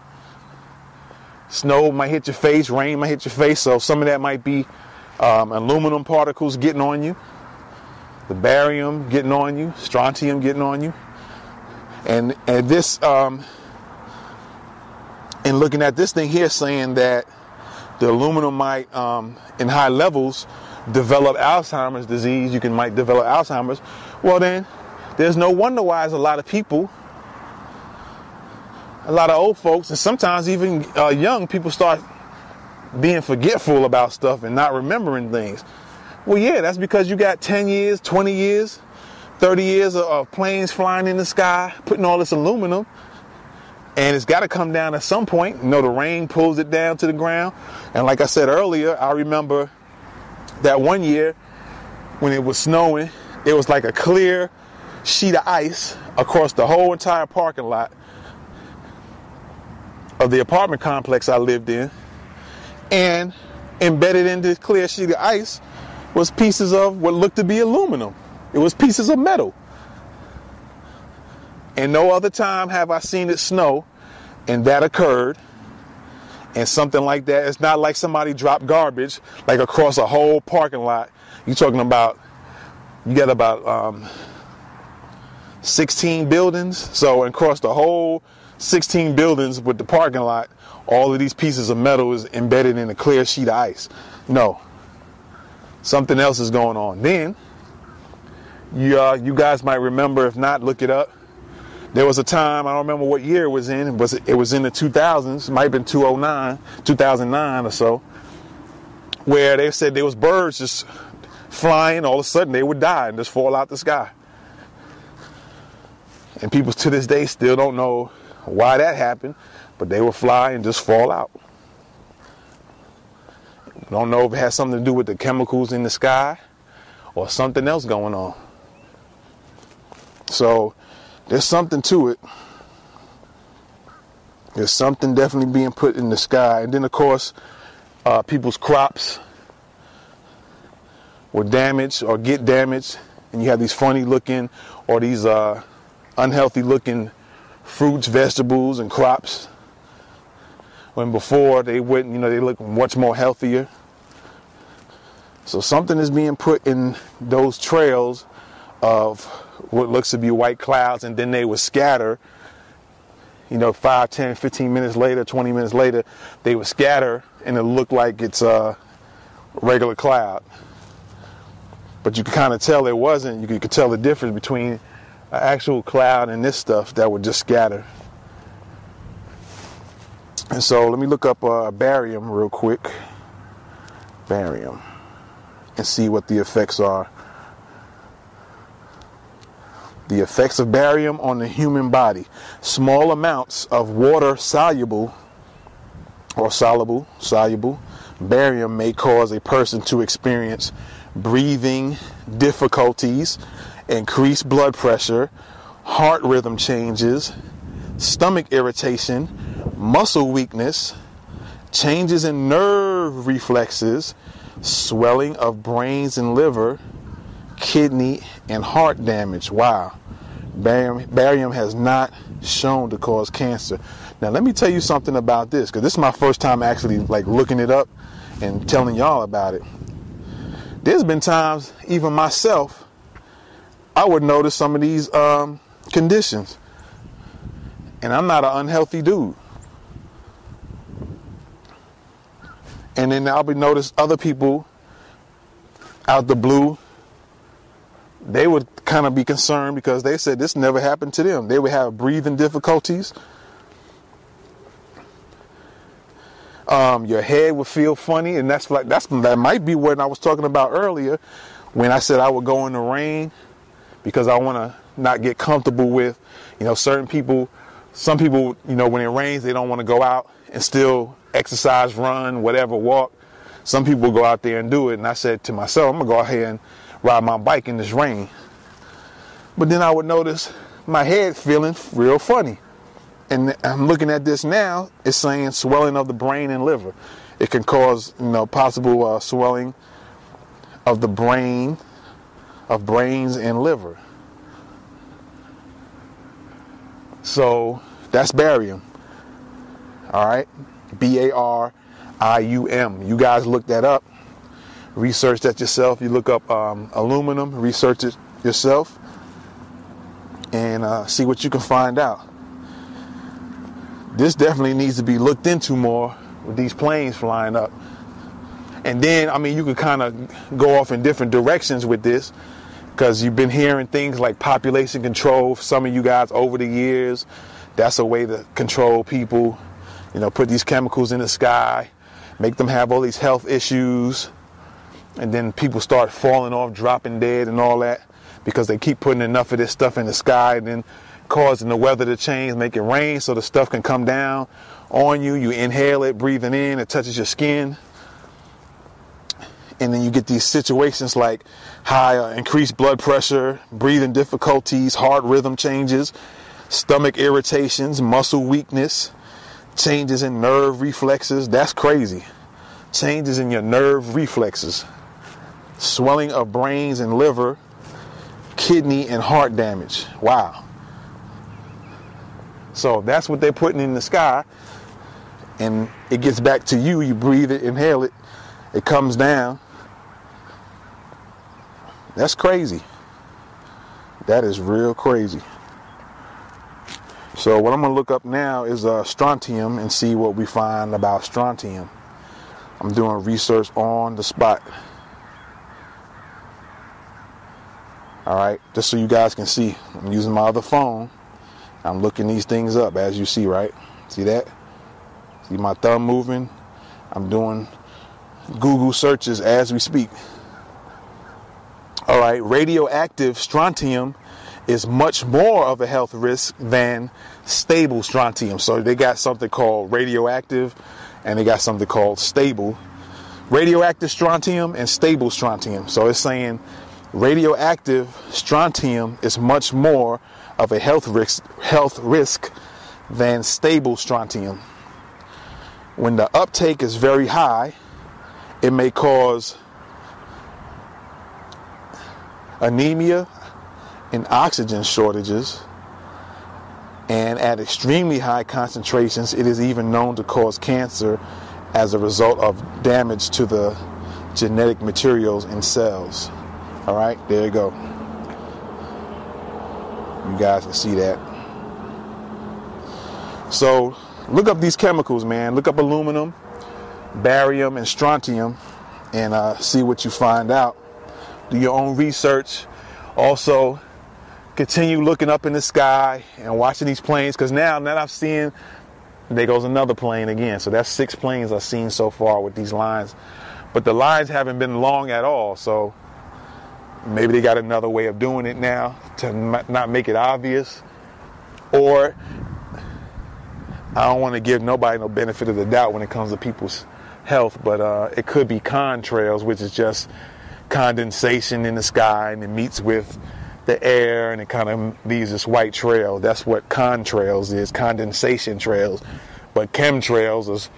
[SPEAKER 8] Snow might hit your face, rain might hit your face. So some of that might be um, aluminum particles getting on you, the barium getting on you, strontium getting on you, and and this um, and looking at this thing here, saying that the aluminum might, um, in high levels, develop Alzheimer's disease. You can might develop Alzheimer's. Well, then there's no wonder why there's a lot of people, a lot of old folks, and sometimes even uh, young people start being forgetful about stuff and not remembering things. Well, yeah, that's because you got 10 years, 20 years, 30 years of, of planes flying in the sky, putting all this aluminum, and it's got to come down at some point. You know, the rain pulls it down to the ground. And like I said earlier, I remember that one year when it was snowing, it was like a clear sheet of ice across the whole entire parking lot of the apartment complex I lived in. And embedded in this clear sheet of ice was pieces of what looked to be aluminum. It was pieces of metal. And no other time have I seen it snow and that occurred. And something like that. It's not like somebody dropped garbage like across a whole parking lot. You're talking about, you got about um, 16 buildings. So across the whole 16 buildings with the parking lot, all of these pieces of metal is embedded in a clear sheet of ice. No. Something else is going on. Then, you, uh, you guys might remember, if not, look it up. There was a time, I don't remember what year it was in, was, it was in the 2000s, it might have been 2009, 2009 or so, where they said there was birds just flying, all of a sudden they would die and just fall out the sky. And people to this day still don't know why that happened, but they will fly and just fall out. Don't know if it has something to do with the chemicals in the sky or something else going on. So there's something to it. There's something definitely being put in the sky. And then, of course, uh, people's crops will damage or get damaged. And you have these funny looking or these uh, unhealthy looking fruits, vegetables, and crops. When before they wouldn't, you know, they look much more healthier. So something is being put in those trails of what looks to be white clouds, and then they would scatter. You know, 5, 10, 15 minutes later, 20 minutes later, they would scatter, and it looked like it's a regular cloud. But you could kind of tell it wasn't. You could, you could tell the difference between an actual cloud and this stuff that would just scatter. And so let me look up uh, barium real quick. Barium. And see what the effects are. The effects of barium on the human body. Small amounts of water soluble or soluble, soluble, barium may cause a person to experience breathing difficulties, increased blood pressure, heart rhythm changes, stomach irritation, muscle weakness, changes in nerve reflexes, swelling of brains and liver, kidney, and heart damage. Wow. Barium, barium has not shown to cause cancer. Now, let me tell you something about this, because this is my first time actually like looking it up and telling y'all about it. There's been times, even myself, I would notice some of these um, conditions, and I'm not an unhealthy dude. And then I'll be notice other people out the blue they would kind of be concerned because they said this never happened to them. They would have breathing difficulties. Um, your head would feel funny, and that's like that's that might be what I was talking about earlier when I said I would go in the rain because I want to not get comfortable with, you know, certain people. Some people, you know, when it rains, they don't want to go out and still exercise, run, whatever, walk. Some people go out there and do it, and I said to myself, I'm gonna go ahead and ride my bike in this rain. But then I would notice my head feeling real funny. And I'm looking at this now, it's saying swelling of the brain and liver. It can cause, you know, possible uh, swelling of the brain, of brains and liver. So that's barium. All right? B A R I U M. You guys look that up research that yourself. You look up um, aluminum, research it yourself, and uh, see what you can find out. This definitely needs to be looked into more with these planes flying up. And then, I mean, you could kind of go off in different directions with this because you've been hearing things like population control. Some of you guys over the years, that's a way to control people. You know, put these chemicals in the sky, make them have all these health issues and then people start falling off, dropping dead, and all that because they keep putting enough of this stuff in the sky and then causing the weather to change, make it rain so the stuff can come down on you. You inhale it, breathing in, it touches your skin. And then you get these situations like high uh, increased blood pressure, breathing difficulties, heart rhythm changes, stomach irritations, muscle weakness, changes in nerve reflexes. That's crazy. Changes in your nerve reflexes swelling of brains and liver, kidney and heart damage. Wow. So that's what they're putting in the sky. And it gets back to you. You breathe it, inhale it, it comes down. That's crazy. That is real crazy. So what I'm gonna look up now is uh, strontium and see what we find about strontium. I'm doing research on the spot. All right, just so you guys can see, I'm using my other phone. I'm looking these things up as you see, right? See that? See my thumb moving? I'm doing Google searches as we speak. All right, radioactive strontium is much more of a health risk than stable strontium. So they got something called radioactive and they got something called stable. Radioactive strontium and stable strontium. So it's saying radioactive strontium is much more of a health risk, health risk than stable strontium. When the uptake is very high, it may cause anemia and oxygen shortages. And at extremely high concentrations, it is even known to cause cancer as a result of damage to the genetic materials in cells. All right, there you go. You guys can see that. So look up these chemicals, man. Look up aluminum, barium, and strontium, and uh, see what you find out. Do your own research. Also, continue looking up in the sky and watching these planes, because now, now I've seen, there goes another plane again. So that's six planes I've seen so far with these lines. But the lines haven't been long at all, so maybe they got another way of doing it now to not make it obvious or i don't want to give nobody no benefit of the doubt when it comes to people's health but uh, it could be contrails which is just condensation in the sky and it meets with the air and it kind of leaves this white trail that's what contrails is condensation trails but chemtrails is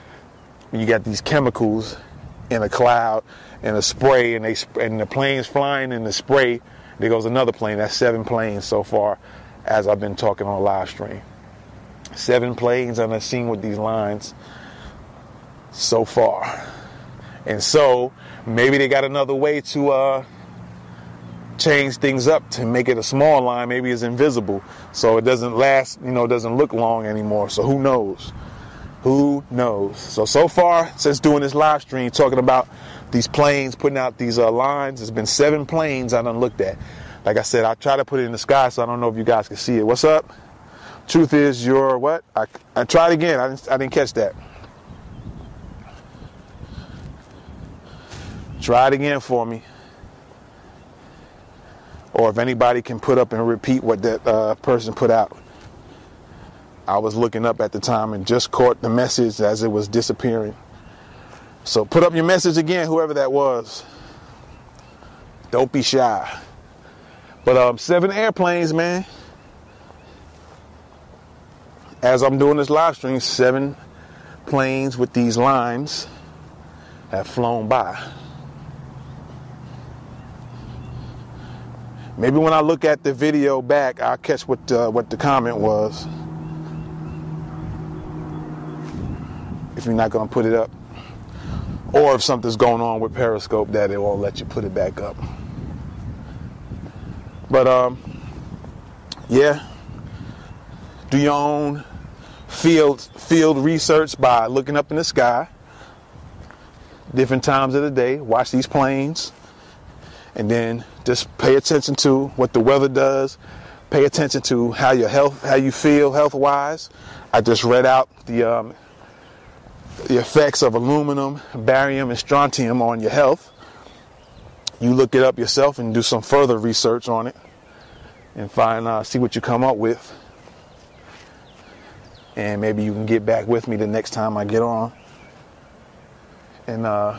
[SPEAKER 8] you got these chemicals in a cloud and a spray, and they and the planes flying in the spray. There goes another plane. That's seven planes so far, as I've been talking on live stream. Seven planes I've seen with these lines so far, and so maybe they got another way to uh, change things up to make it a small line. Maybe it's invisible, so it doesn't last. You know, it doesn't look long anymore. So who knows? Who knows? So so far since doing this live stream, talking about these planes putting out these uh, lines, there's been seven planes I done looked at. Like I said, I try to put it in the sky, so I don't know if you guys can see it. What's up? Truth is, you're what? I, I tried again. I didn't, I didn't catch that. Try it again for me. Or if anybody can put up and repeat what that uh, person put out. I was looking up at the time and just caught the message as it was disappearing. So put up your message again, whoever that was. Don't be shy. But um, seven airplanes, man. As I'm doing this live stream, seven planes with these lines have flown by. Maybe when I look at the video back, I'll catch what uh, what the comment was. If you're not gonna put it up, or if something's going on with Periscope that it won't let you put it back up. But um, yeah, do your own field field research by looking up in the sky, different times of the day. Watch these planes, and then just pay attention to what the weather does. Pay attention to how your health, how you feel health wise. I just read out the um, the effects of aluminum, barium, and strontium on your health. You look it up yourself and do some further research on it, and find uh, see what you come up with. And maybe you can get back with me the next time I get on. And uh,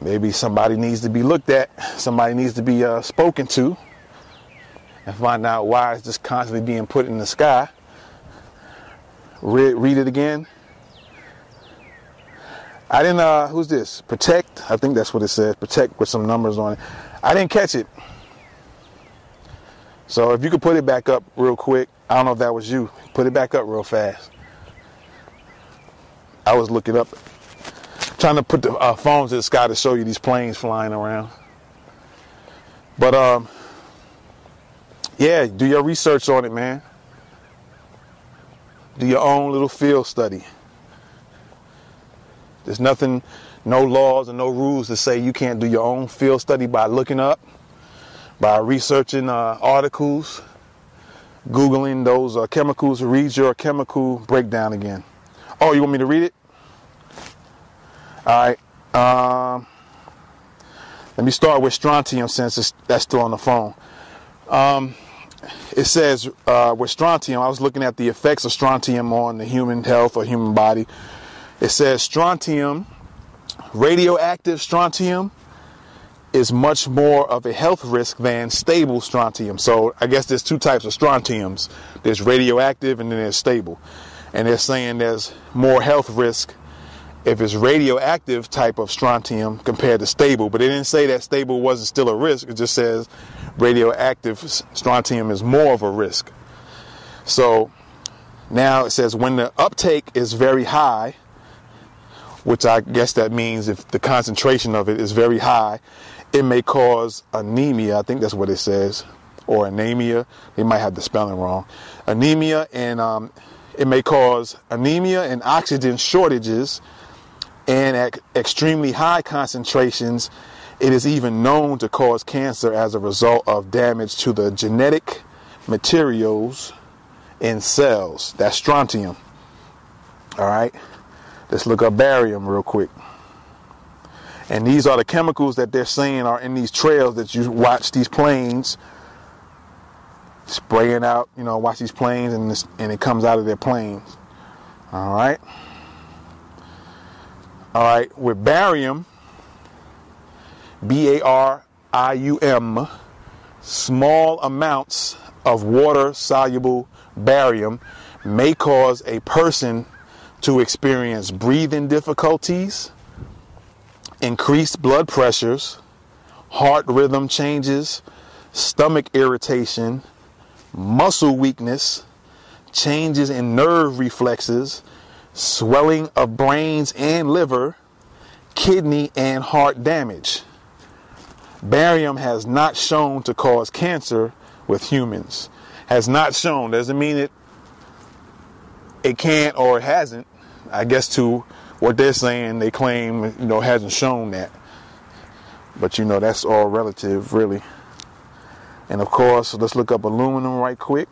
[SPEAKER 8] maybe somebody needs to be looked at, somebody needs to be uh, spoken to, and find out why it's just constantly being put in the sky. Read, read it again. I didn't, uh, who's this? Protect, I think that's what it says. Protect with some numbers on it. I didn't catch it. So if you could put it back up real quick, I don't know if that was you. Put it back up real fast. I was looking up trying to put the uh, phones in the sky to show you these planes flying around. But um, yeah, do your research on it, man. Do your own little field study. There's nothing, no laws and no rules to say you can't do your own field study by looking up, by researching uh, articles, googling those uh, chemicals. Read your chemical breakdown again. Oh, you want me to read it? All right. Um, let me start with strontium since that's still on the phone. Um, it says uh, with strontium, I was looking at the effects of strontium on the human health or human body. It says strontium, radioactive strontium, is much more of a health risk than stable strontium. So I guess there's two types of strontiums. There's radioactive and then there's stable. And they're saying there's more health risk if it's radioactive type of strontium compared to stable. But it didn't say that stable wasn't still a risk. It just says radioactive strontium is more of a risk. So now it says when the uptake is very high, which I guess that means if the concentration of it is very high, it may cause anemia. I think that's what it says, or anemia. They might have the spelling wrong. Anemia, and um, it may cause anemia and oxygen shortages. And at extremely high concentrations, it is even known to cause cancer as a result of damage to the genetic materials in cells. That's strontium. All right. Let's look up barium real quick. And these are the chemicals that they're saying are in these trails that you watch these planes spraying out. You know, watch these planes and, this, and it comes out of their planes. All right. All right. With barium, B A R I U M, small amounts of water soluble barium may cause a person to experience breathing difficulties, increased blood pressures, heart rhythm changes, stomach irritation, muscle weakness, changes in nerve reflexes, swelling of brains and liver, kidney and heart damage. Barium has not shown to cause cancer with humans. Has not shown doesn't mean it it can't or it hasn't. I guess to what they're saying, they claim you know hasn't shown that. But you know that's all relative, really. And of course, let's look up aluminum right quick.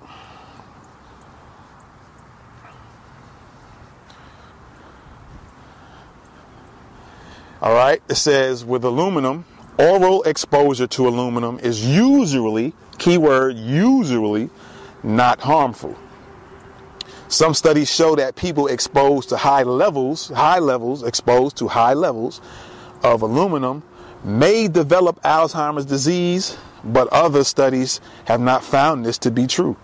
[SPEAKER 8] All right, it says with aluminum, oral exposure to aluminum is usually, keyword usually, not harmful. Some studies show that people exposed to high levels, high levels, exposed to high levels of aluminum may develop Alzheimer's disease, but other studies have not found this to be true.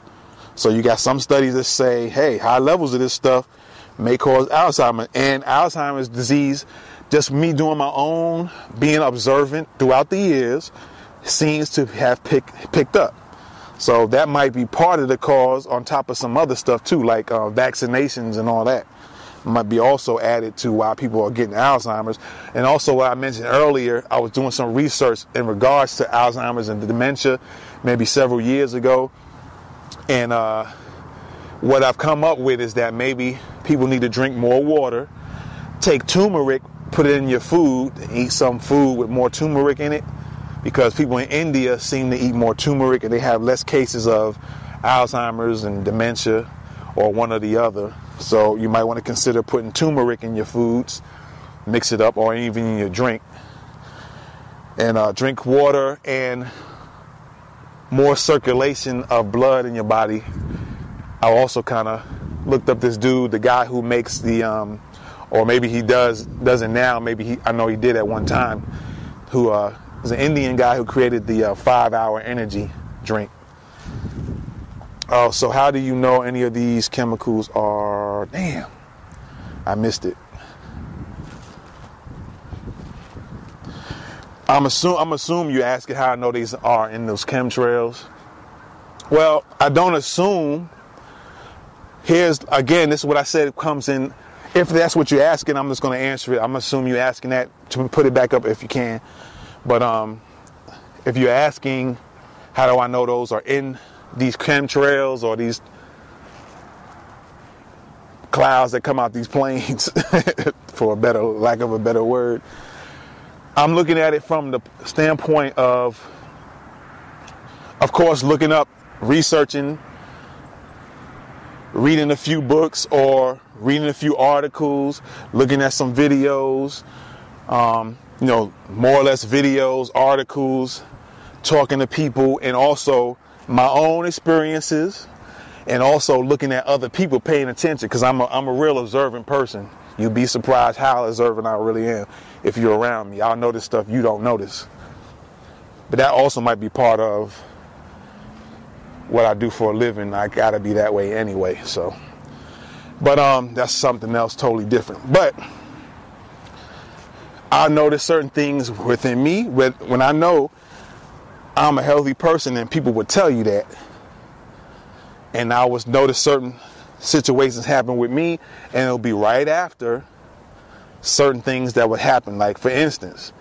[SPEAKER 8] So you got some studies that say, hey, high levels of this stuff may cause Alzheimer's and Alzheimer's disease. Just me doing my own, being observant throughout the years, seems to have pick, picked up. So that might be part of the cause, on top of some other stuff too, like uh, vaccinations and all that. Might be also added to why people are getting Alzheimer's. And also, what I mentioned earlier, I was doing some research in regards to Alzheimer's and dementia maybe several years ago. And uh, what I've come up with is that maybe people need to drink more water, take turmeric, put it in your food, eat some food with more turmeric in it because people in India seem to eat more turmeric and they have less cases of Alzheimer's and dementia or one or the other. So you might want to consider putting turmeric in your foods, mix it up, or even in your drink. And uh, drink water and more circulation of blood in your body. I also kind of looked up this dude, the guy who makes the, um, or maybe he does doesn't now. Maybe he, I know he did at one time. Who uh, was an Indian guy who created the uh, five-hour energy drink. Oh, so how do you know any of these chemicals are? Damn, I missed it. I'm assume I'm assume you asking how I know these are in those chemtrails. Well, I don't assume. Here's again, this is what I said it comes in. If that's what you're asking, I'm just going to answer it. I'm assuming you're asking that to put it back up if you can. But um, if you're asking, how do I know those are in these chemtrails or these clouds that come out these planes, (laughs) for a better lack of a better word? I'm looking at it from the standpoint of, of course, looking up, researching, reading a few books or reading a few articles, looking at some videos, um, you know, more or less videos, articles, talking to people, and also my own experiences, and also looking at other people paying attention because I'm a, I'm a real observant person. You'd be surprised how observant I really am if you're around me. I'll notice stuff you don't notice. But that also might be part of what I do for a living. I gotta be that way anyway. So, but um, that's something else totally different. But I notice certain things within me when I know I'm a healthy person, and people would tell you that. And I was notice certain situations happen with me, and it'll be right after certain things that would happen. Like for instance,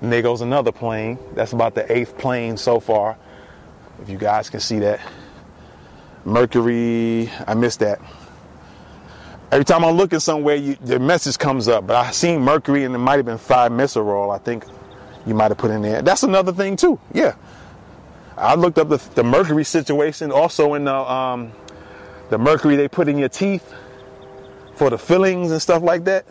[SPEAKER 8] and there goes another plane. That's about the eighth plane so far. If you guys can see that. Mercury, I missed that. Every time I'm looking somewhere, you, the message comes up. But I seen Mercury, and it might have been thimerosal. I think you might have put in there. That's another thing too. Yeah, I looked up the, the Mercury situation. Also in the um, the Mercury they put in your teeth for the fillings and stuff like that.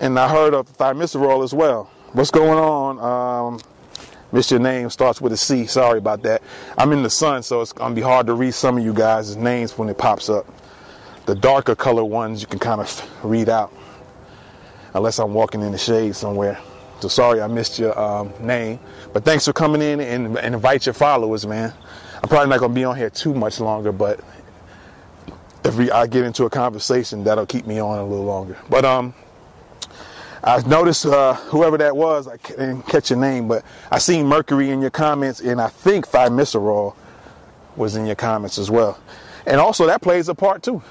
[SPEAKER 8] And I heard of thimerosal as well. What's going on? Um, Miss your name starts with a C. Sorry about that. I'm in the sun, so it's gonna be hard to read some of you guys' names when it pops up. The darker color ones you can kind of read out, unless I'm walking in the shade somewhere. So sorry I missed your um, name, but thanks for coming in and, and invite your followers, man. I'm probably not gonna be on here too much longer, but if we, I get into a conversation, that'll keep me on a little longer. But um, I noticed uh, whoever that was, I didn't catch your name, but I seen Mercury in your comments, and I think Thimerosal was in your comments as well. And also, that plays a part too.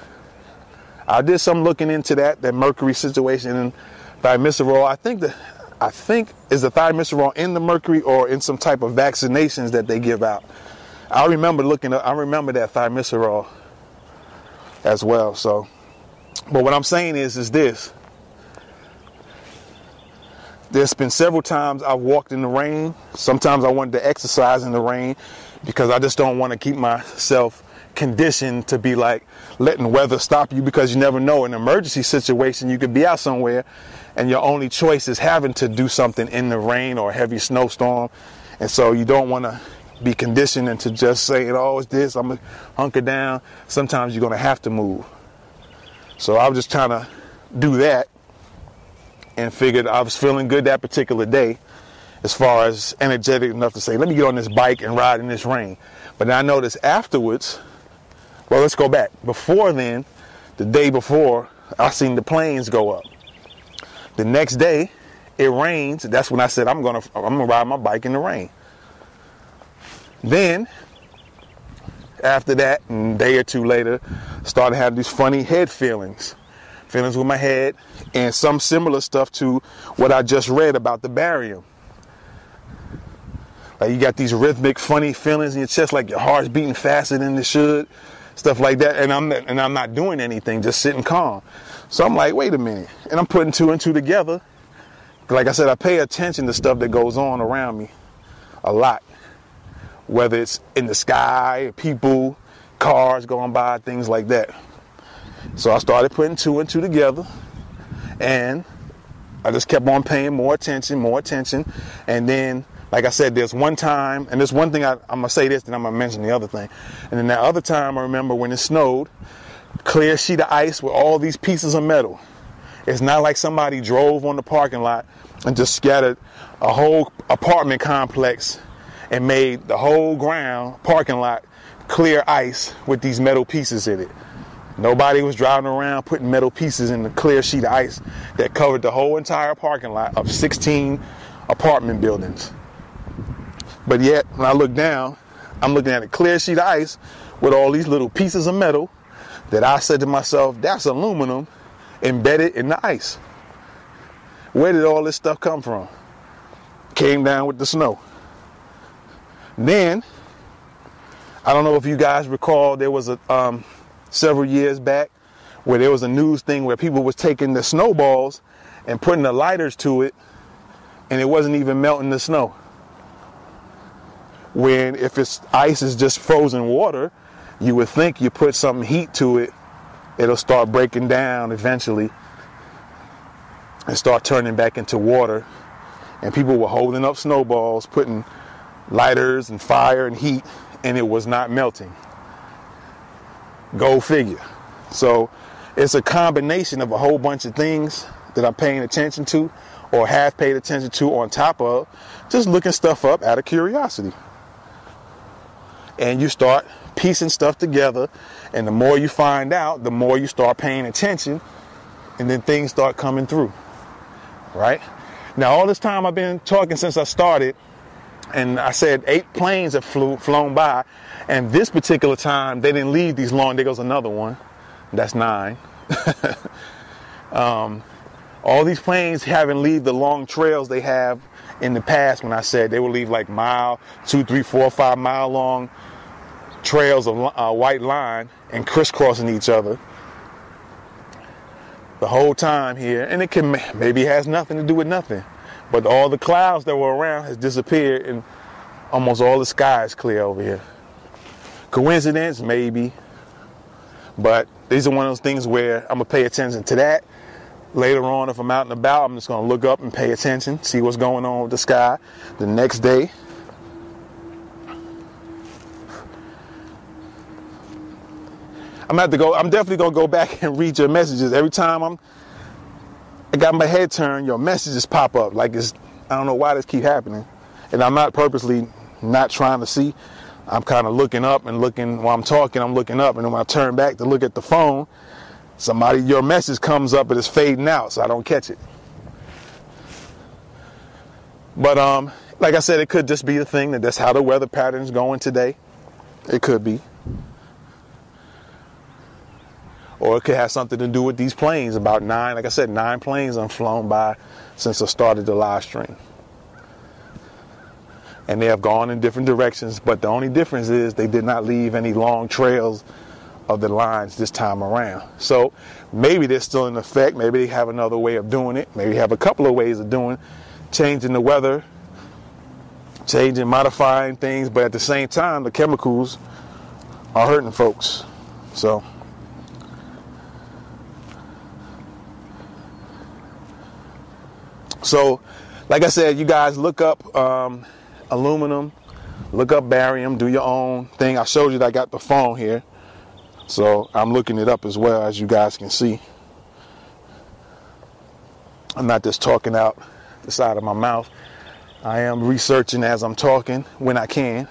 [SPEAKER 8] I did some looking into that, that Mercury situation and Thimerosal. I think that I think is the Thimerosal in the Mercury or in some type of vaccinations that they give out. I remember looking. At, I remember that Thimerosal as well. So, but what I'm saying is, is this. There's been several times I've walked in the rain. Sometimes I wanted to exercise in the rain because I just don't want to keep myself conditioned to be like letting weather stop you because you never know. In an emergency situation, you could be out somewhere and your only choice is having to do something in the rain or a heavy snowstorm. And so you don't want to be conditioned into just saying, oh, it's this, I'm going to hunker down. Sometimes you're going to have to move. So I was just trying to do that and figured I was feeling good that particular day as far as energetic enough to say, let me get on this bike and ride in this rain. But I noticed afterwards, well, let's go back. Before then, the day before, I seen the planes go up. The next day, it rains. That's when I said I'm gonna I'm gonna ride my bike in the rain. Then, after that, a day or two later, started having these funny head feelings feelings with my head, and some similar stuff to what I just read about the barium. Like you got these rhythmic, funny feelings in your chest, like your heart's beating faster than it should, stuff like that. And I'm and I'm not doing anything, just sitting calm. So I'm like, wait a minute, and I'm putting two and two together. Like I said, I pay attention to stuff that goes on around me a lot, whether it's in the sky, people, cars going by, things like that. So I started putting two and two together, and I just kept on paying more attention, more attention, and then, like I said, there's one time, and there's one thing I, I'm gonna say this, then I'm gonna mention the other thing, and then that other time I remember when it snowed, clear sheet of ice with all these pieces of metal. It's not like somebody drove on the parking lot and just scattered a whole apartment complex and made the whole ground parking lot clear ice with these metal pieces in it. Nobody was driving around putting metal pieces in the clear sheet of ice that covered the whole entire parking lot of 16 apartment buildings. But yet, when I look down, I'm looking at a clear sheet of ice with all these little pieces of metal that I said to myself, that's aluminum embedded in the ice. Where did all this stuff come from? Came down with the snow. Then, I don't know if you guys recall, there was a um, several years back where there was a news thing where people was taking the snowballs and putting the lighters to it and it wasn't even melting the snow. When if it's ice is just frozen water, you would think you put some heat to it, it'll start breaking down eventually and start turning back into water. And people were holding up snowballs, putting lighters and fire and heat, and it was not melting. Go figure. So it's a combination of a whole bunch of things that I'm paying attention to or have paid attention to on top of just looking stuff up out of curiosity. And you start piecing stuff together, and the more you find out, the more you start paying attention, and then things start coming through. Right? Now, all this time I've been talking since I started, and I said eight planes have flew, flown by, and this particular time they didn't leave these long. There goes another one. That's nine. (laughs) um, all these planes haven't leave the long trails they have in the past. When I said they will leave like mile, two, three, four, five mile long trails of uh, white line and crisscrossing each other the whole time here, and it can maybe has nothing to do with nothing. But all the clouds that were around has disappeared and almost all the sky is clear over here. Coincidence, maybe. But these are one of those things where I'm gonna pay attention to that. Later on, if I'm out and about, I'm just gonna look up and pay attention, see what's going on with the sky. The next day, I'm gonna have to go. I'm definitely gonna go back (laughs) and read your messages every time I'm. I got my head turned. Your messages pop up like it's. I don't know why this keep happening, and I'm not purposely not trying to see, I'm kind of looking up and looking while I'm talking, I'm looking up, and then when I turn back to look at the phone, somebody your message comes up and it's fading out, so I don't catch it. But um, like I said, it could just be a thing that that's how the weather pattern's going today. It could be. Or it could have something to do with these planes. About nine, like I said, nine planes have flown by since I started the live stream. And they have gone in different directions, but the only difference is they did not leave any long trails of the lines this time around. So maybe they're still in effect. Maybe they have another way of doing it. Maybe they have a couple of ways of doing changing the weather, changing, modifying things, but at the same time, the chemicals are hurting folks. So. So, like I said, you guys look up um, aluminum, look up barium, do your own thing. I showed you that I got the phone here. So I'm looking it up as well, as you guys can see. I'm not just talking out the side of my mouth. I am researching as I'm talking when I can.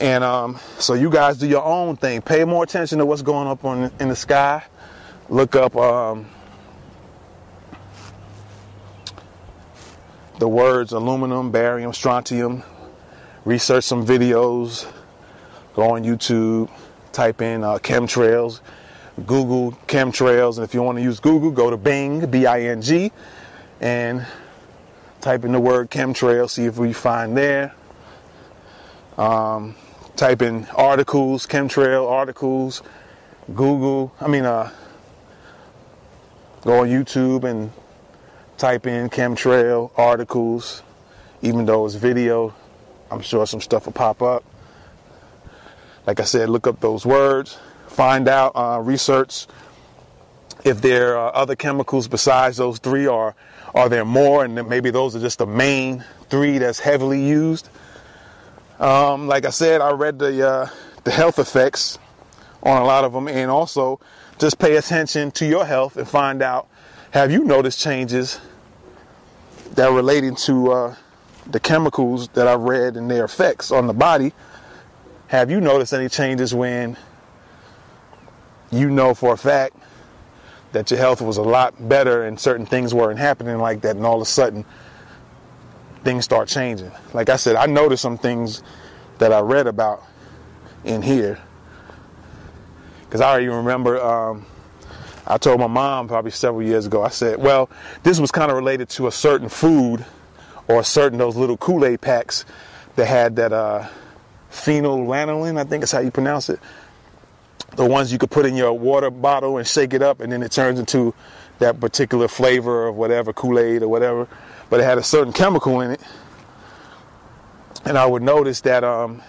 [SPEAKER 8] And um, so you guys do your own thing. Pay more attention to what's going up on in the sky. Look up um, the words aluminum, barium, strontium. Research some videos. Go on YouTube. Type in uh, chemtrails. Google chemtrails. And if you want to use Google, go to Bing, B-I-N-G, and type in the word chemtrail. See if we find there. Um, type in articles, chemtrail articles. Google. I mean, uh, go on YouTube and type in chemtrail articles. Even though it's video, I'm sure some stuff will pop up. Like I said, look up those words, find out, uh, research if there are other chemicals besides those three, or are there more, and maybe those are just the main three that's heavily used. Um, like I said, I read the uh, the health effects on a lot of them, and also just pay attention to your health and find out have you noticed changes that are relating to uh, the chemicals that I read and their effects on the body have you noticed any changes when you know for a fact that your health was a lot better and certain things weren't happening like that, and all of a sudden things start changing? Like I said, I noticed some things that I read about in here because I already remember. Um, I told my mom probably several years ago. I said, "Well, this was kind of related to a certain food or a certain those little Kool-Aid packs that had that." Uh, phenylanolin, I think is how you pronounce it. The ones you could put in your water bottle and shake it up, and then it turns into that particular flavor of whatever Kool Aid or whatever. But it had a certain chemical in it, and I would notice that um,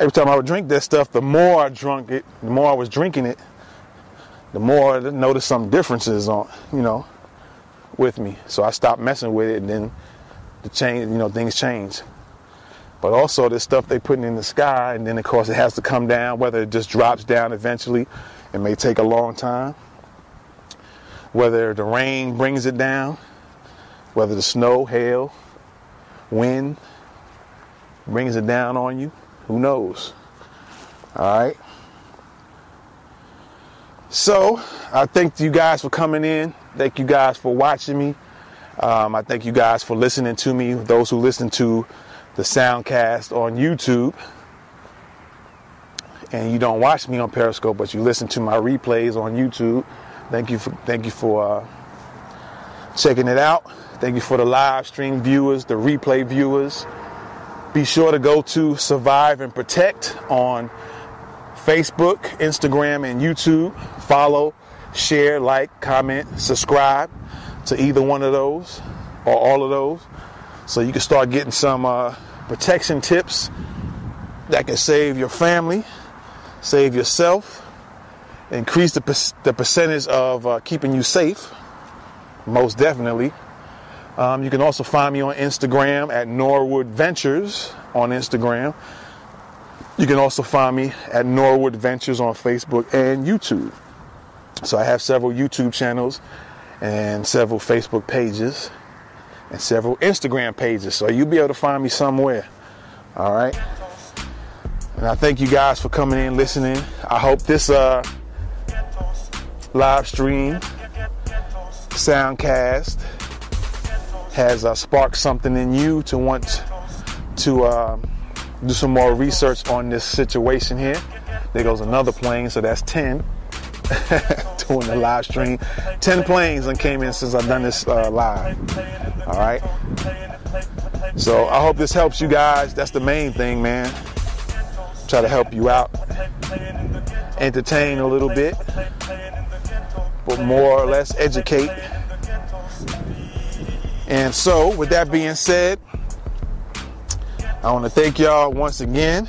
[SPEAKER 8] every time I would drink that stuff, the more I drank it, the more I was drinking it, the more I noticed some differences on, you know, with me. So I stopped messing with it, and then the change, you know, things changed but also there's stuff they putting in the sky, and then of course it has to come down. Whether it just drops down eventually, it may take a long time. Whether the rain brings it down, whether the snow, hail, wind brings it down on you, who knows? All right. So I thank you guys for coming in. Thank you guys for watching me. Um, I thank you guys for listening to me. Those who listen to the soundcast on YouTube and you don't watch me on Periscope, but you listen to my replays on YouTube, thank you for thank you for uh, checking it out. Thank you for the live stream viewers, the replay viewers. Be sure to go to Survive and Protect on Facebook, Instagram, and YouTube. Follow, share, like, comment, subscribe to either one of those or all of those, so you can start getting some. Uh, protection tips that can save your family, save yourself, increase the, the percentage of uh, keeping you safe, most definitely. Um, you can also find me on Instagram at Norwood Ventures on Instagram. You can also find me at Norwood Ventures on Facebook and YouTube. So I have several YouTube channels and several Facebook pages. and several Instagram pages. So you'll be able to find me somewhere. All right. And I thank you guys for coming in, listening. I hope this uh, live stream, soundcast, has uh, sparked something in you to want to uh, do some more research on this situation here. There goes another plane, so that's 10 (laughs) doing the live stream. 10 planes and came in since I've done this uh, live. All right. So I hope this helps you guys. That's the main thing, man. Try to help you out, entertain a little bit, but more or less educate. And so, with that being said, I want to thank y'all once again